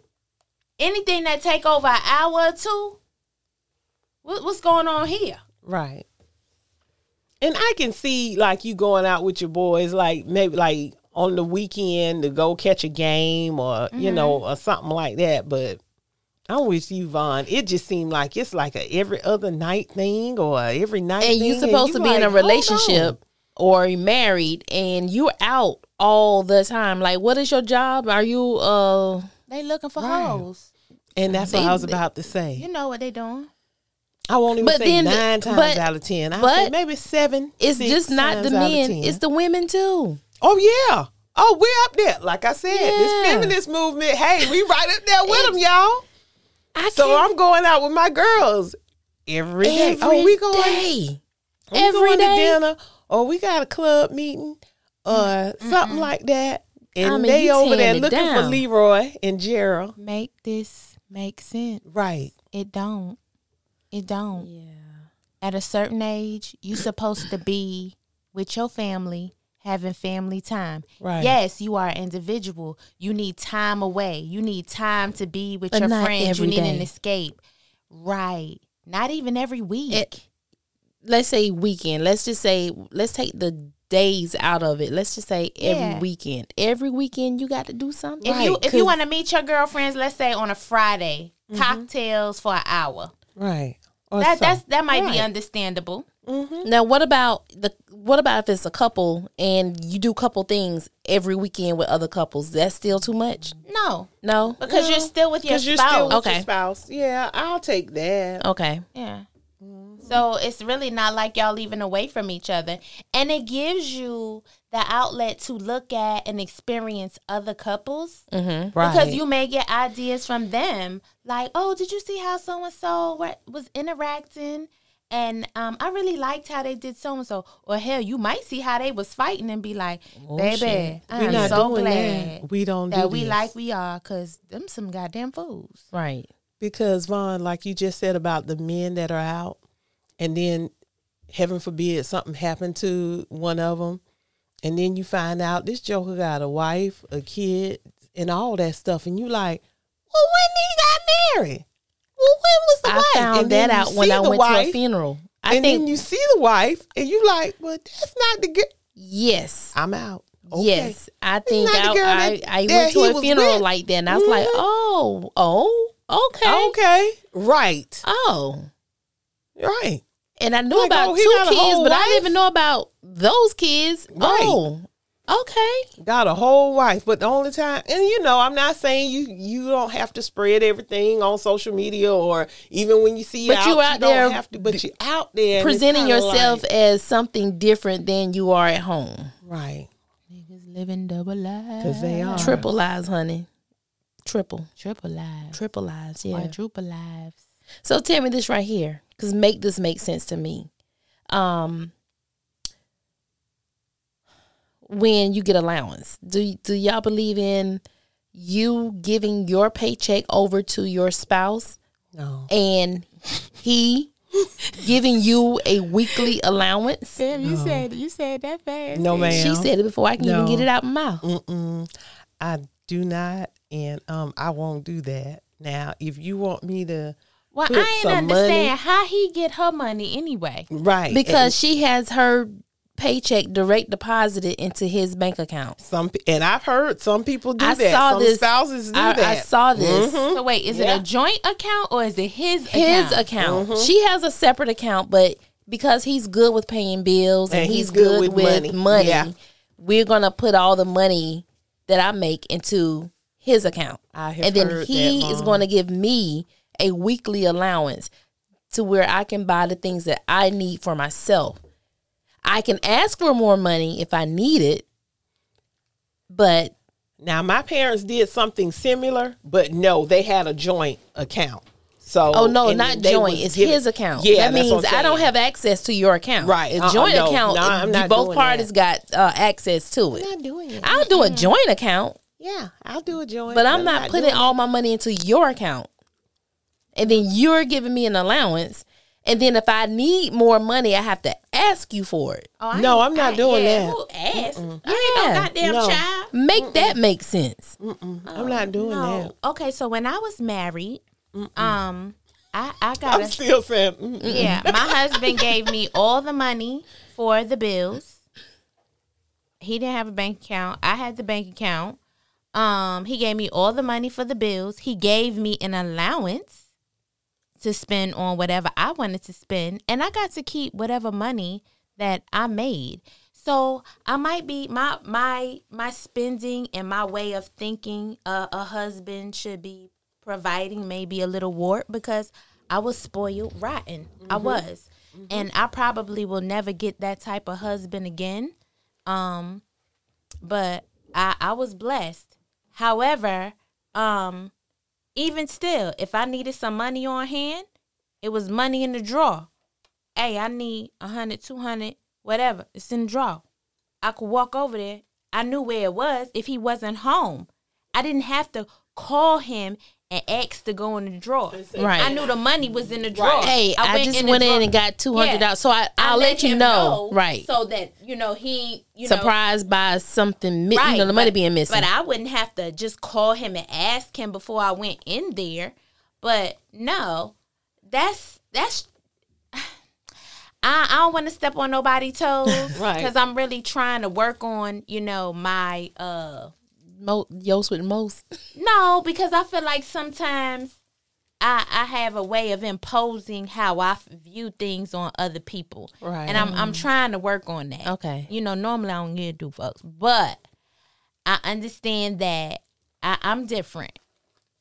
Anything that take over an hour or two, what, what's going on here? Right. And I can see like you going out with your boys, like maybe like on the weekend to go catch a game or you know or something like that. But I'm with you, Von. It just seemed like it's like a every other night thing or every night. And you're supposed you to be in a relationship or married, and you're out all the time. Like, what is your job? Are you uh? They looking for Right. hoes. And that's what They- I was about to say. You know what they doing. I won't even But say then- nine times but- out of ten. I but say maybe seven. It's six just not the times out men; it's the women too. Oh yeah. Oh, we're up there. Like I said, this feminist movement. Hey, we right up there with them, y'all. I So can't- I'm going out with my girls every day. Oh, every oh, we going, day. we every going day. to dinner, or we got a club meeting, or something like that. And I mean, they over there tearing it looking for. Leroy and Gerald. Make this make sense. Right. It don't. It don't. Yeah. At a certain age, you supposed to be with your family, having family time. Right. Yes, you are an individual. You need time away. You need time to be with But your friends. you need an escape. Right. Not even every week. It- Let's say weekend. Let's just say let's take the days out of it. Let's just say every Yeah. weekend. Every weekend you got to do something. if you Right, if you want to meet your girlfriends, let's say on a Friday, Mm-hmm. cocktails for an hour. Right. Or That that's that might be Right. understandable. Mm-hmm. Now, what about the what about if it's a couple and you do couple things every weekend with other couples? That's still too much. No, No. because you're still with your Because you're spouse. still with Okay. your spouse. Yeah, I'll take that. Okay. Yeah. Mm-hmm. So it's really not like y'all leaving away from each other. And it gives you the outlet to look at and experience other couples. Mm-hmm. Right. Because you may get ideas from them. Like, oh, did you see how so and so was interacting? And um, I really liked how they did so and so. Or hell, you might see how they was fighting and be like, Oh, baby. I'm so doing glad that. We don't that do we this. like we are because them some goddamn fools. Right. Because Von, like you just said about the men that are out, and then heaven forbid something happened to one of them, and then you find out this joker got a wife, a kid, and all that stuff, and you like, well, when did he got married? Well, when was the I wife? found And that out when I went to a funeral. I and think then you see the wife, and you like, well, that's not the girl. yes. I'm out. Okay. Yes, I think I, I, that- I went to a funeral with. like that, and I was like, Mhm. oh, oh, okay, Okay. Right. oh, Right. And I knew Like, about oh, two kids, but I didn't even know about those kids. Right. Oh, okay. got a whole wife, but the only time, and you know, I'm not saying you you don't have to spread everything on social media or even when you see But out, you out don't there have to, but you're out there Presenting yourself like- as something different than you are at home. right Niggas living double lives. because they are Triple lives, honey. Triple. Triple lives. Triple lives, yeah. Quadruple lives. So tell me this right here, because make this make sense to me. Um, when you get allowance, do do y'all believe in you giving your paycheck over to your spouse no. and he giving you a weekly allowance? Sam, you said you said that fast. No, ma'am. She said it before I can even get it out my mouth. Mm-mm. I do not, and um, I won't do that. Now, if you want me to, Well, put I ain't some understand money- how he get her money anyway. right? Because she has her paycheck direct deposited into his bank account. some, and I've heard some people do I that. saw some this. spouses do I, that. I saw this. Mm-hmm. So wait, is Yeah. it a joint account or is it his His account? account. Mm-hmm. She has a separate account, but because he's good with paying bills and, And he's, he's good, good with, with money, money. Yeah. we're gonna put all the money that I make into his account, I have and then heard he that, is going to give me a weekly allowance to where I can buy the things that I need for myself. I can ask for more money if I need it, but Now, my parents did something similar, but no, they had a joint account. So, Oh no, not joint. It's giving- his account. Yeah, that that's means what I'm I don't have access to your account. Right. A Uh-uh, joint no. account. No, I'm not both doing parties got uh, access to it. I'm not doing it. I'll do a joint account, Yeah, I'll do a joint, but I'm not putting all my money into your account. And then you're giving me an allowance. And then if I need more money, I have to ask you for it. Oh, I No, I'm not I- doing yeah, that. Who asked? I ain't Yeah. no goddamn No. child. Make that make sense. I'm not doing No. that. Okay, so when I was married, um, I I got I'm a still saying, mm, yeah. My husband gave me all the money for the bills. He didn't have a bank account. I had the bank account. Um, he gave me all the money for the bills. He gave me an allowance to spend on whatever I wanted to spend, and I got to keep whatever money that I made. So I might be my my my spending and my way of thinking uh, a husband should be providing maybe a little warped because I was spoiled rotten. I was. And I probably will never get that type of husband again. Um but I I was blessed. However, um even still, if I needed some money on hand, it was money in the drawer. Hey, I need a hundred, two hundred, whatever. It's in the drawer. I could walk over there. I knew where it was if he wasn't home. I didn't have to call him and ask to go in the drawer. Right. I knew the money was in the drawer. Hey, I, just the went in and got two hundred Yeah. dollars. So I, I I'll let, you him know, right? So that you know he you know Surprised by something, mi- you know, the money but- being missing. But I wouldn't have to just call him and ask him before I went in there. But no, that's that's. I, I don't want to step on nobody's toes, Right. Because I'm really trying to work on, you know, my uh. Mo- Yost with most. No, because I feel like sometimes I I have a way of imposing how I view things on other people, Right. And I'm I'm trying to work on that. Okay. you know, normally I don't get to do folks, but I understand that I, I'm different,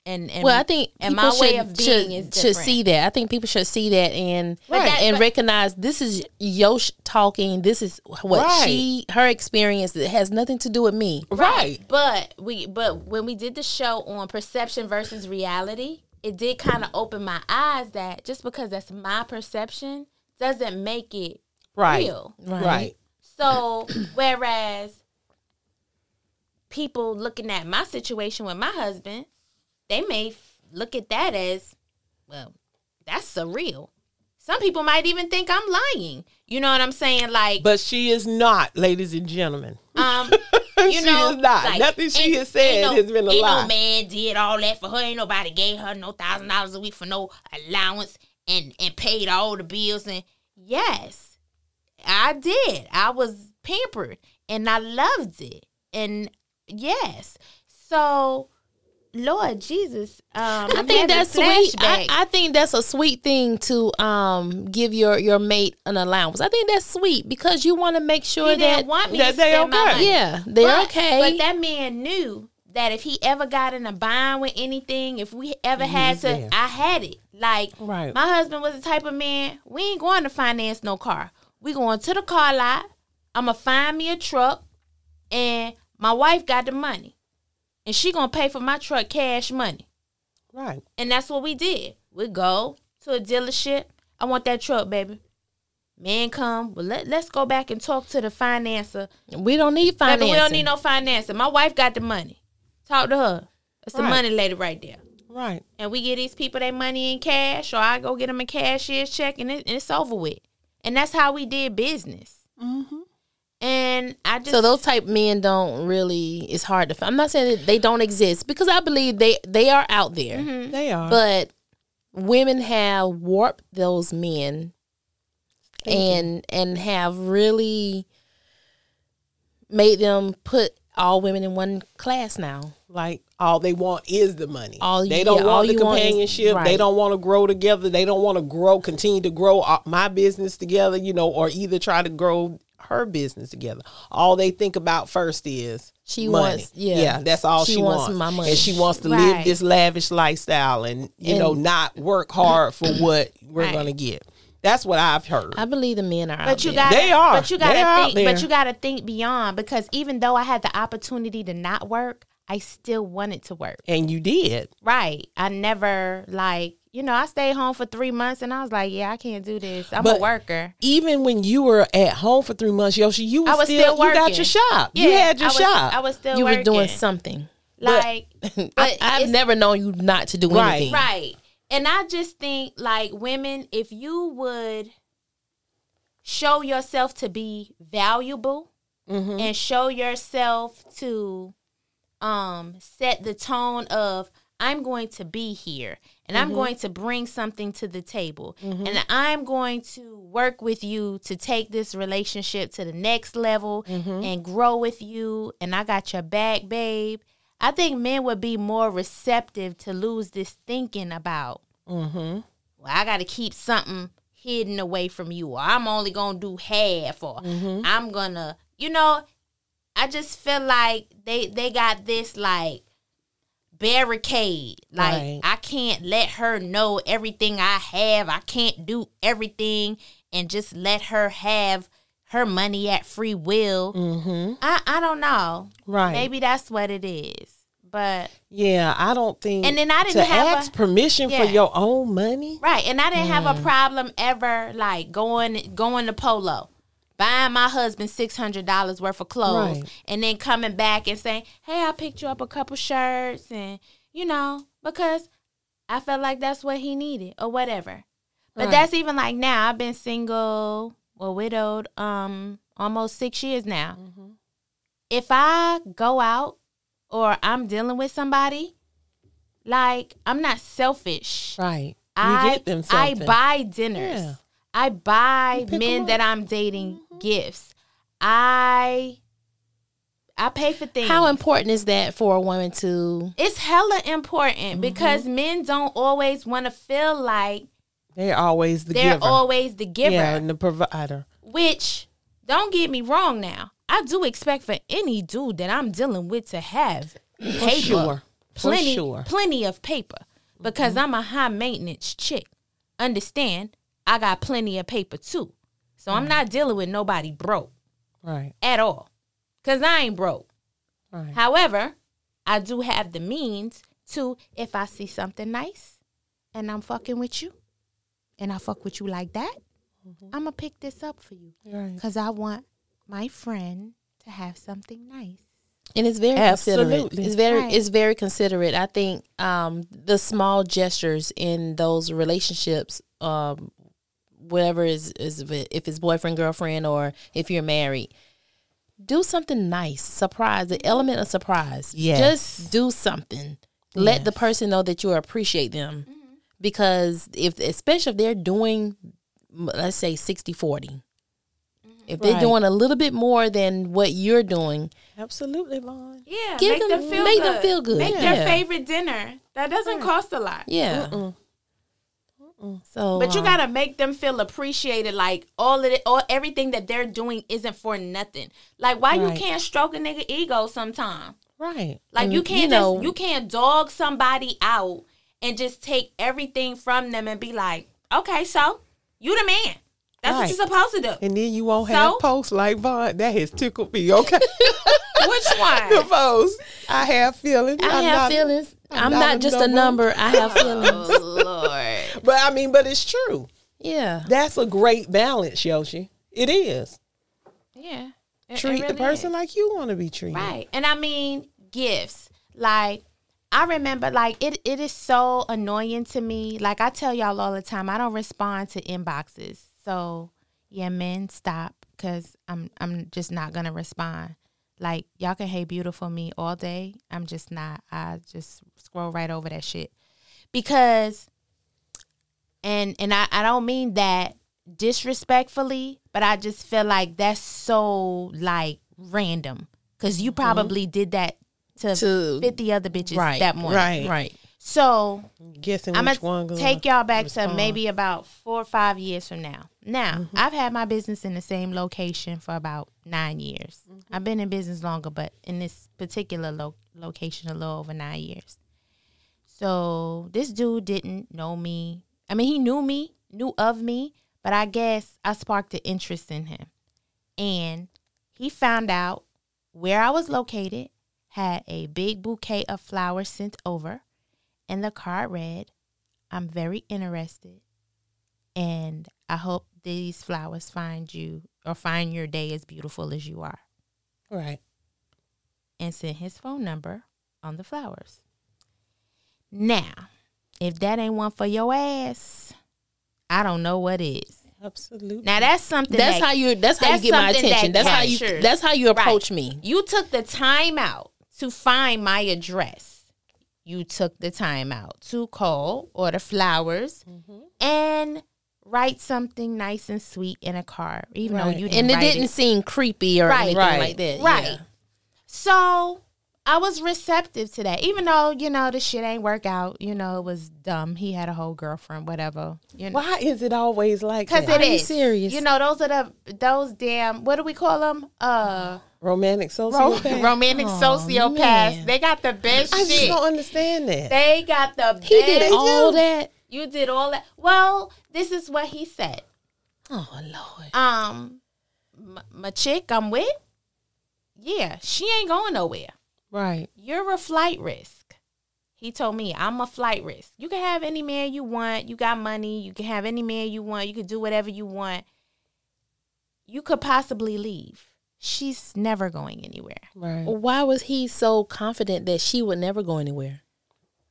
and, and Well, I think and people my way should, of being should, is should see that. I think people should see that and But that- and but- recognize this is Yosh talking. This is what Right. she her experience. It has nothing to do with me. right. But we but when we did the show on perception versus reality, it did kind of open my eyes that just because that's my perception doesn't make it Right. real. Right. Right. So whereas people looking at my situation with my husband, they may f- look at that as, well, that's surreal. Some people might even think I'm lying. You know what I'm saying? Like, But she is not, ladies and gentlemen. um, you She know, is not. like, Nothing she has said no, has been a ain't lie. no man did all that for her. Ain't nobody gave her no thousand dollars a week for no allowance and and paid all the bills. And yes, I did. I was pampered and I loved it. And yes, so Lord Jesus, um, I think that's sweet. I. I think that's a sweet thing to um give your your mate an allowance. I think that's sweet because you want to make sure that want me that to they spend my okay. money. yeah they're but, okay. But that man knew that if he ever got in a bind with anything, if we ever had was to, there. I had it. Like Right. my husband was the type of man. We ain't going to finance no car. We going to the car lot. I'ma find me a truck, and my wife got the money, and she gonna pay for my truck cash money. Right. And that's what we did. We go to a dealership. I want that truck, baby. Man come. Well, let, let's go back and talk to the financer. we don't need Baby, financing. we don't need no financing. My wife got the money. Talk to her. That's the money lady right there. Right. And we get these people their money in cash, or I go get them a cashier's check, and, it, and it's over with. And that's how we did business. Mm-hmm. And I just So those type men don't really. It's hard to. find. I'm not saying that they don't exist because I believe they they are out there. Mm-hmm. They are. But women have warped those men and and have really made them put all women in one class now. like all they want is the money. All- they don't yeah, all want the you want is- companionship. They don't want to grow together. They don't want to grow, continue to grow uh, my business together. You know, or either try to grow her business together. All they think about first is She money. wants- yeah. yeah. That's all She she, wants wants. my money. and she wants to live this lavish lifestyle, and you know, not work hard for what we're Right. gonna get. That's what I've heard. I believe the men are out But you got They are. But you got to think. But you got to think beyond because even though I had the opportunity to not work, I still wanted to work. and you did. Right. I never like you know I stayed home for three months and I was like, yeah, I can't do this. I'm a But- worker. Even when you were at home for three months, Yoshi, you was, I was still, still you got your shop. Yeah, you had your I was, shop. I was still working. you working. were doing something. like, but I, I've never known you not to do Right. anything. Right. And I just think like women, if you would show yourself to be valuable Mm-hmm. and show yourself to um set the tone of I'm going to be here and Mm-hmm. I'm going to bring something to the table and I'm going to work with you to take this relationship to the next level Mm-hmm. and grow with you and I got your back babe. I think men would be more receptive to lose this thinking about mm-hmm. well, I got to keep something hidden away from you, or I'm only gonna do half, or Mm-hmm. I'm gonna, you know, I just feel like they they got this like barricade, like Right. I can't let her know everything I have. I can't do everything and just let her have her money at free will. Mm-hmm. I I don't know. Right. Maybe that's what it is, but. Yeah, I don't think. And then I didn't to have a- ask permission Yeah. for your own money. Right, and I didn't have Mm. a problem ever like going going to Polo, buying my husband six hundred dollars worth of clothes, Right. and then coming back and saying, "Hey, I picked you up a couple shirts," and you know because I felt like that's what he needed or whatever. But Right. that's even like now. I've been single or widowed um almost six years now. Mm-hmm. If I go out or I'm dealing with somebody, like I'm not selfish. Right. You I get them I buy dinners. Yeah. I buy men that I'm dating gifts. I I pay for things. How important is that for a woman to? it's hella important Mm-hmm. because men don't always want to feel like They're always the giver. they're giver. always the giver. Yeah, and the provider. Which don't get me wrong now. I do expect for any dude that I'm dealing with to have paper. sure. For Plenty sure. Mm-hmm. plenty of paper. Because I'm a high maintenance chick. Understand, I got plenty of paper too. So I'm not dealing with nobody broke Right. at all. Cause I ain't broke. Right. However, I do have the means to if I see something nice and I'm fucking with you and I fuck with you like that, I'm gonna pick this up for you. Right. Cause I want my friend to have something nice. And it's very considerate. Absolutely. It's very Right. it's very considerate. I think um, the small gestures in those relationships, um, whatever is is if it's boyfriend girlfriend or if you're married, do something nice. Surprise. The element of surprise. Yes. Just do something. Let the person know that you appreciate them. Mm-hmm. Because if especially if they're doing let's say 60 40 mm-hmm. If they're Right. doing a little bit more than what you're doing, Absolutely, Von. Yeah, Give make them- them, feel make good. them feel good, Make yeah. their favorite dinner. That doesn't cost a lot. yeah. So, But you um, gotta make them feel appreciated. Like all of it, all everything that they're doing isn't for nothing. Like why Right. you can't stroke a nigga ego sometime? Right. Like And, you you can't know- just you can't dog somebody out and just take everything from them and be like, okay, so you the man. That's what you're supposed to do. And then you won't So? have posts like Von. That has tickled me. Okay. Which one? the post. I have feelings. I I'm have not- feelings. I'm, I'm not, not a just a number. number. I have oh, feelings. oh Lord. But I mean, but it's true. yeah. That's a great balance, Yoshi. It is. Yeah. It- it Treat the person is. like you want to be treated. Right. And I mean gifts. Like I remember like it it is so annoying to me. Like I tell y'all all the time, I don't respond to inboxes. So yeah, men, stop cuz I'm I'm just not going to respond. Like y'all can hate beautiful me all day. I'm just not. I just scroll right over that shit. Because and and I, I don't mean that disrespectfully, but I just feel like that's so like random because you probably did that to, To- 50 other bitches Right. that morning. Right. Right. So Guessing I'm which gonna one gonna take y'all back to maybe about four or five years from now. Now, Mm-hmm. I've had my business in the same location for about nine years. Mm-hmm. I've been in business longer, but in this particular lo- location, a little over nine years. So this dude didn't know me. I mean, he knew me, knew of me, but I guess I sparked an interest in him. And he found out where I was located, had a big bouquet of flowers sent over, and the card read, I'm very interested, and I hope these flowers find you or find your day as beautiful as you are. Right. And sent his phone number on the flowers. Now, if that ain't one for your ass, I don't know what is. Absolutely. Now that's something That's that how you. That's how you get my attention. that That's how you. That's how you Right. approach me. You took the time out to find my address. You took the time out to call, order flowers, Mm-hmm. and write something nice and sweet in a card. Even though you didn't And it write didn't it. seem creepy or Right. anything Right. like that. Right. Yeah. So I was receptive to that, even though you know the shit ain't work out. You know it was dumb. He had a whole girlfriend, whatever. You know, Why is it always like because that? it Are you serious? You know those are the those damn what do we call them? Uh, romantic ro- romantic Oh, sociopaths. man. They got the best I just don't understand that. They got the best. He did all that. You did all that. Well, this is what he said. Oh Lord. Um, m- my chick I'm with, yeah, she ain't going nowhere. Right. You're a flight risk. He told me I'm a flight risk. You can have any man you want. You got money. You can have any man you want. You can do whatever you want. You could possibly leave. She's never going anywhere. Right. Why was he so confident that she would never go anywhere?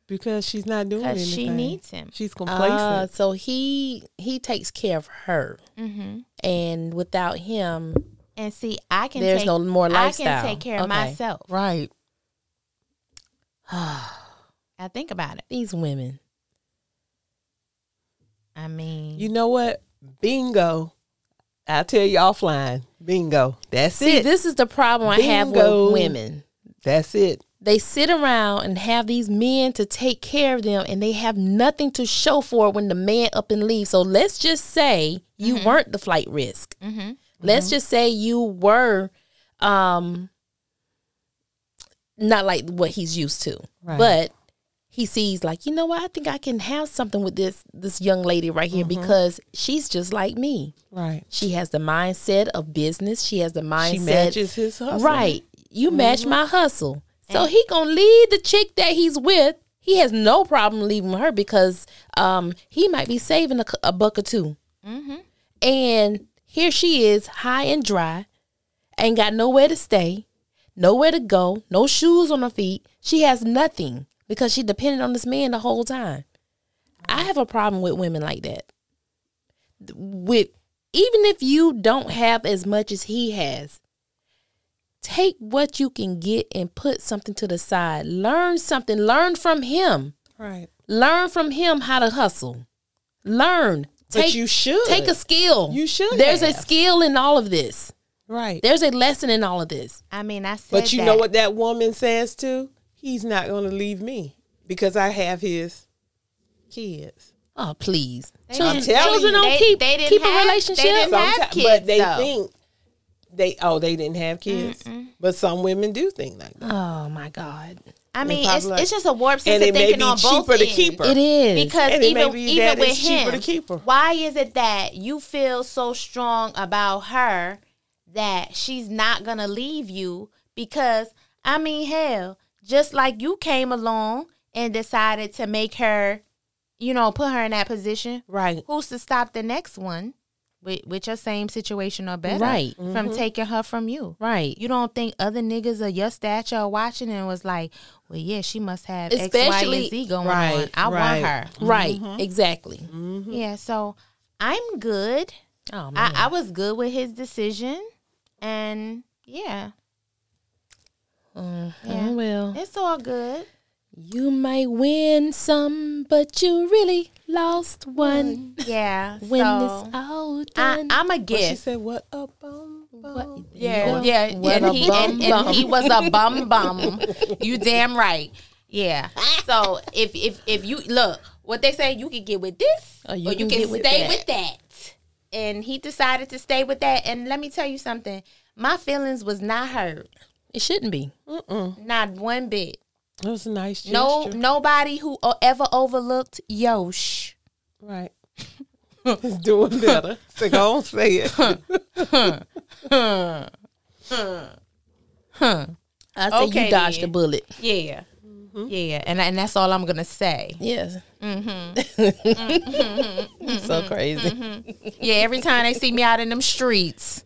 Because she's not doing anything. She needs him. She's complacent. Uh, so he he takes care of her, Mm-hmm. and without him, And see, I can. There's take, no more life I can take care of myself. right. I think about it. these women. I mean, You know what? Bingo. I'll tell you offline. Bingo. That's See, it. this is the problem I have Bingo. with women. That's it. They sit around and have these men to take care of them, and they have nothing to show for it when the man up and leaves. So let's just say you Mm-hmm. weren't the flight risk. Let's just say you were, um, not like what he's used to, Right. but he sees like you know what I think I can have something with this this young lady right here Mm-hmm. because she's just like me. Right. She has the mindset of business. She has the mindset. She matches his hustle. Right. You Mm-hmm. match my hustle. So he gonna leave the chick that he's with. He has no problem leaving her because um he might be saving a, a buck or 2 Mm-hmm. And here she is, high and dry, ain't got nowhere to stay, nowhere to go, no shoes on her feet. She has nothing because she depended on this man the whole time. I have a problem with women like that. With even if you don't have as much as he has, take what you can get and put something to the side. Learn something. Learn from him. Right. Learn from him how to hustle. Learn. But you should. take a skill. You should There's a skill in all of this. Right. There's a lesson in all of this. I mean, I said But you that. know what that woman says too? He's not going to leave me because I have his kids. Oh, please. They Children, didn't- telling children you, don't they- keep, they didn't keep a have- they relationship. didn't have kids, but they though. think they oh they didn't have kids. But some women do think like that. oh, my God. I mean, it's, like- it's just a warped sense And of it may thinking be on both cheaper to ends. keep her. It is. Because And it may even be even that with it's cheaper him, to keep her. why is it that you feel so strong about her that she's not gonna leave you? Because I mean, hell, just like you came along and decided to make her, you know, put her in that position. Right. Who's to stop the next one with with your same situation or better, Right. From taking her from you, Right. You don't think other niggas of your stature are watching and was like, well, yeah, she must have X, Y, Especially- and Z going Right, on. I right. want her. Right. Mm-hmm. Exactly. Yeah, so I'm good. Oh, man. I, I was good with his decision, and yeah, Oh, yeah. well, it's all good. you might win some, but you really lost one Yeah, when so it's all I, done. I'm a But she said, "What a bum bum." Yeah, Yeah. yeah, What and a he bum and, bum. and he was a bum bum. You damn right. Yeah. So if if if you look, what they say, you can get with this, Or or you you, can can, get with stay that. with that. And he decided to stay with that. And let me tell you something. My feelings was not hurt, it shouldn't be. not one bit. It was a nice gesture. No, nobody who ever overlooked Yosh. Right. He's doing better. So go on, say it. I say Okay, you dodged then. a bullet. Yeah, Mm-hmm. yeah, and and that's all I'm gonna say. Yes. Mm-hmm. so mm-hmm. crazy. Mm-hmm. Yeah, every time they see me out in them streets,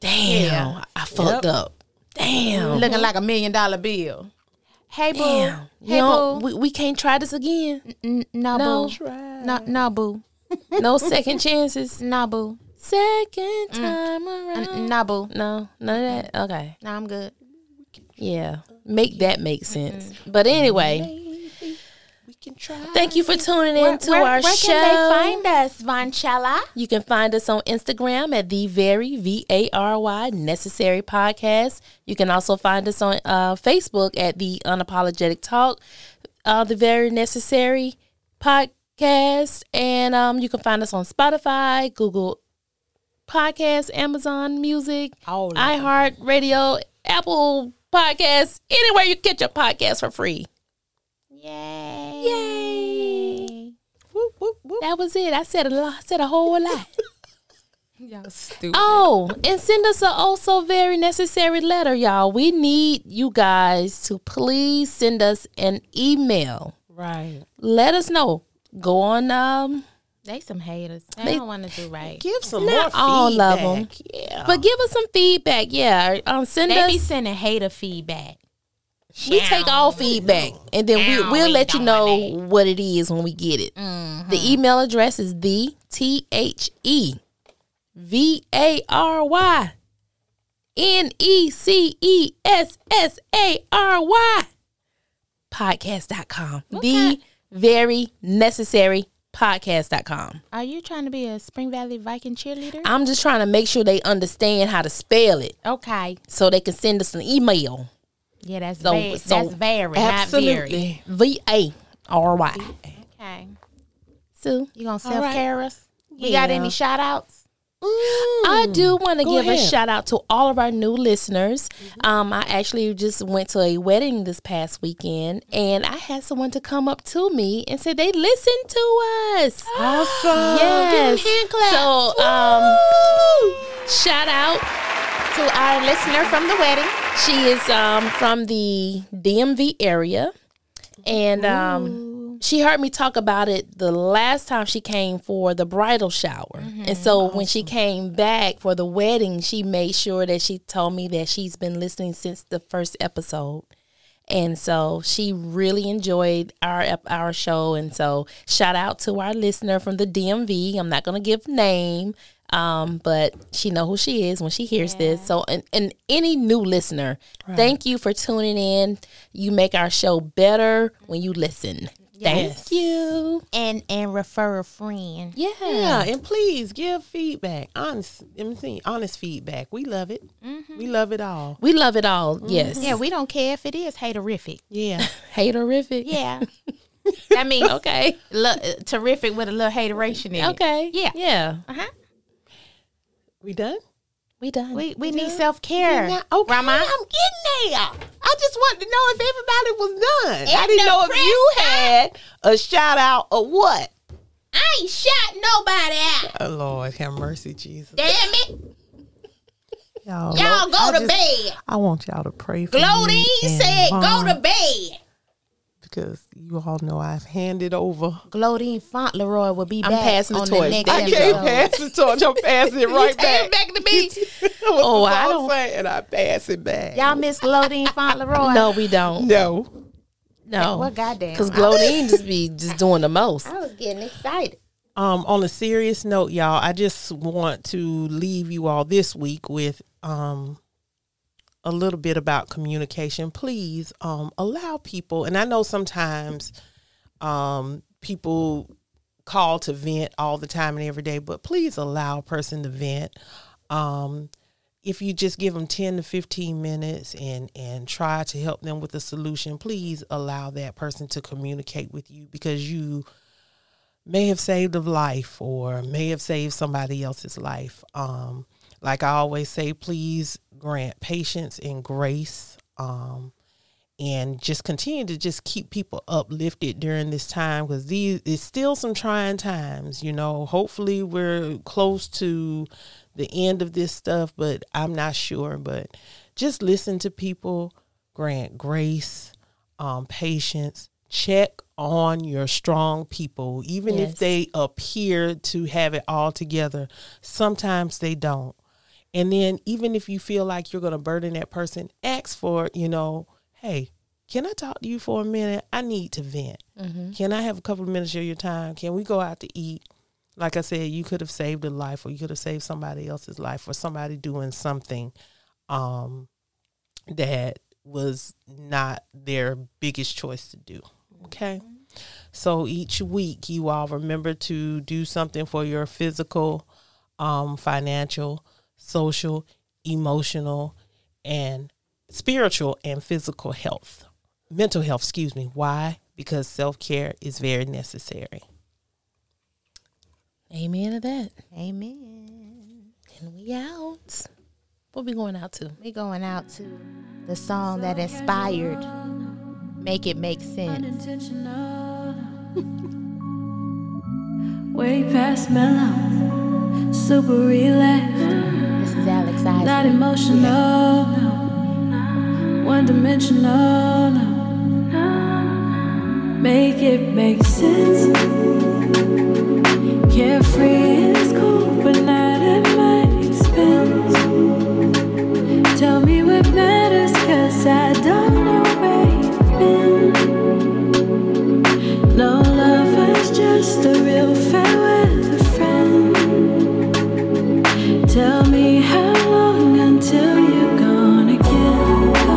Damn. I fucked up. Damn. looking like a million dollar bill. Hey boo, Damn. You hey don't- boo, we, we can't try this again. N- no, No. boo, no, no boo, No second chances. no boo, Second mm. time around. N- no boo. No, none of that. Okay. No, I'm good. Yeah. Make that make sense. But anyway, We can try. thank you for tuning in Where, to where, our where show. Where can they find us, Vanchella? You can find us on Instagram at the Vary V A R Y necessary podcast. You can also find us on uh, Facebook at the unapologetic talk, uh, the Vary necessary podcast, and um, you can find us on Spotify, Google Podcasts, Amazon Music, All iHeart Radio, Apple Podcasts, anywhere you get your podcast for free. Yay! Yay! Whoop, whoop, whoop. That was it. I said a lot. I said a whole lot. Y'all stupid. Oh, and send us a also very necessary letter, y'all. We need you guys to please send us an email. Right. Let us know. Go on um They some haters. They, They- don't want to do right. Give some Not more all of feedback. them. Yeah. but give us some feedback. Yeah. Um send They be sending hater feedback. we take all feedback and then we, we'll we let you know it. what it is when we get it. The email address is the T H E V A R Y N E C E S S A R Y podcast.com. The very necessary podcast.com. Are you trying to be a Spring Valley Viking cheerleader? I'm just trying to make sure they understand how to spell it Okay. so they can send us an email. Yeah, that's So- very, so- that's very, not very. Absolutely. V A R Y. Okay. Sue. You gonna All self right. care us? We got any shout outs? I do want to give a shout out to all of our new listeners. Um, I actually just went to a wedding this past weekend, and I had someone to come up to me and say they listened to us. Awesome. Yes. So, um, shout out To our listener from the wedding. She is um, from the DMV area, and um, she heard me talk about it the last time she came for the bridal shower. And so when she came back for the wedding, she made sure that she told me that she's been listening since the first episode. And so she really enjoyed our our show. And so shout out to our listener from the DMV. I'm not gonna give name, um, but she know who she is when she hears this. So and, and any new listener, thank you for tuning in. You make our show better when you listen. Thank you. and and refer a friend. Yeah. Yeah, and please give feedback. Honest, let me see, honest feedback. We love it. We love it all. We love it all. Yes. Yeah, we don't care if it is haterific. Yeah. Haterific. Yeah, that means Okay. lo- uh, terrific with a little hateration in it. Okay. Yeah. Yeah. Uh-huh. we done? We done. We we need self care. Okay, Grandma. I'm getting there. I just wanted to know if everybody was done. I didn't know if you had a shout out or what. I ain't shot nobody out. Oh Lord, have mercy, Jesus. Damn it. Y'all, Y'all go I to just- bed. I want y'all to pray for Glodine me and said Mom, go to bed. Because you all know I've handed over. Glodine Fauntleroy will be I'm back passing the on torch. the next I I can't can't episode. pass the torch. I'm passing it right back. back to me. Oh, I I don't- don't say, and I pass it back. Y'all miss Glodine Fauntleroy? No, we don't. no. No. Well, goddamn. Because Glodine just be just doing the most. I was getting excited. Um, on a serious note, y'all, I just want to leave you all this week with um a little bit about communication. Please um allow people, and I know sometimes um people call to vent all the time and every day, but please allow a person to vent. Um if you just give them 10 to 15 minutes and and try to help them with a solution, please allow that person to communicate with you because you may have saved a life or may have saved somebody else's life. Um, like I always say, please grant patience and grace. Um, and just continue to just keep people uplifted during this time because these it's still some trying times. You know, hopefully we're close to the end of this stuff, but I'm not sure. But just listen to people, grant grace, um, patience, check on your strong people, even Yes. if they appear to have it all together. Sometimes they don't. And then even if you feel like you're going to burden that person, ask for, you know, hey, can I talk to you for a minute? I need to vent. Can I have a couple of minutes of your time? Can we go out to eat? Like I said, you could have saved a life or you could have saved somebody else's life or somebody doing something um, that was not their biggest choice to do. Okay. So each week, you all remember to do something for your physical, um, financial, social, emotional, and spiritual and physical health, mental health, excuse me. Why? Because self care is very necessary. Amen to that. Amen. And we out. What we going out to? We going out to the song that inspired Make It Make Sense. Way past mellow, super relaxed, This is Alex Isaac. not emotional, no, one dimensional, no. Make it make sense, carefree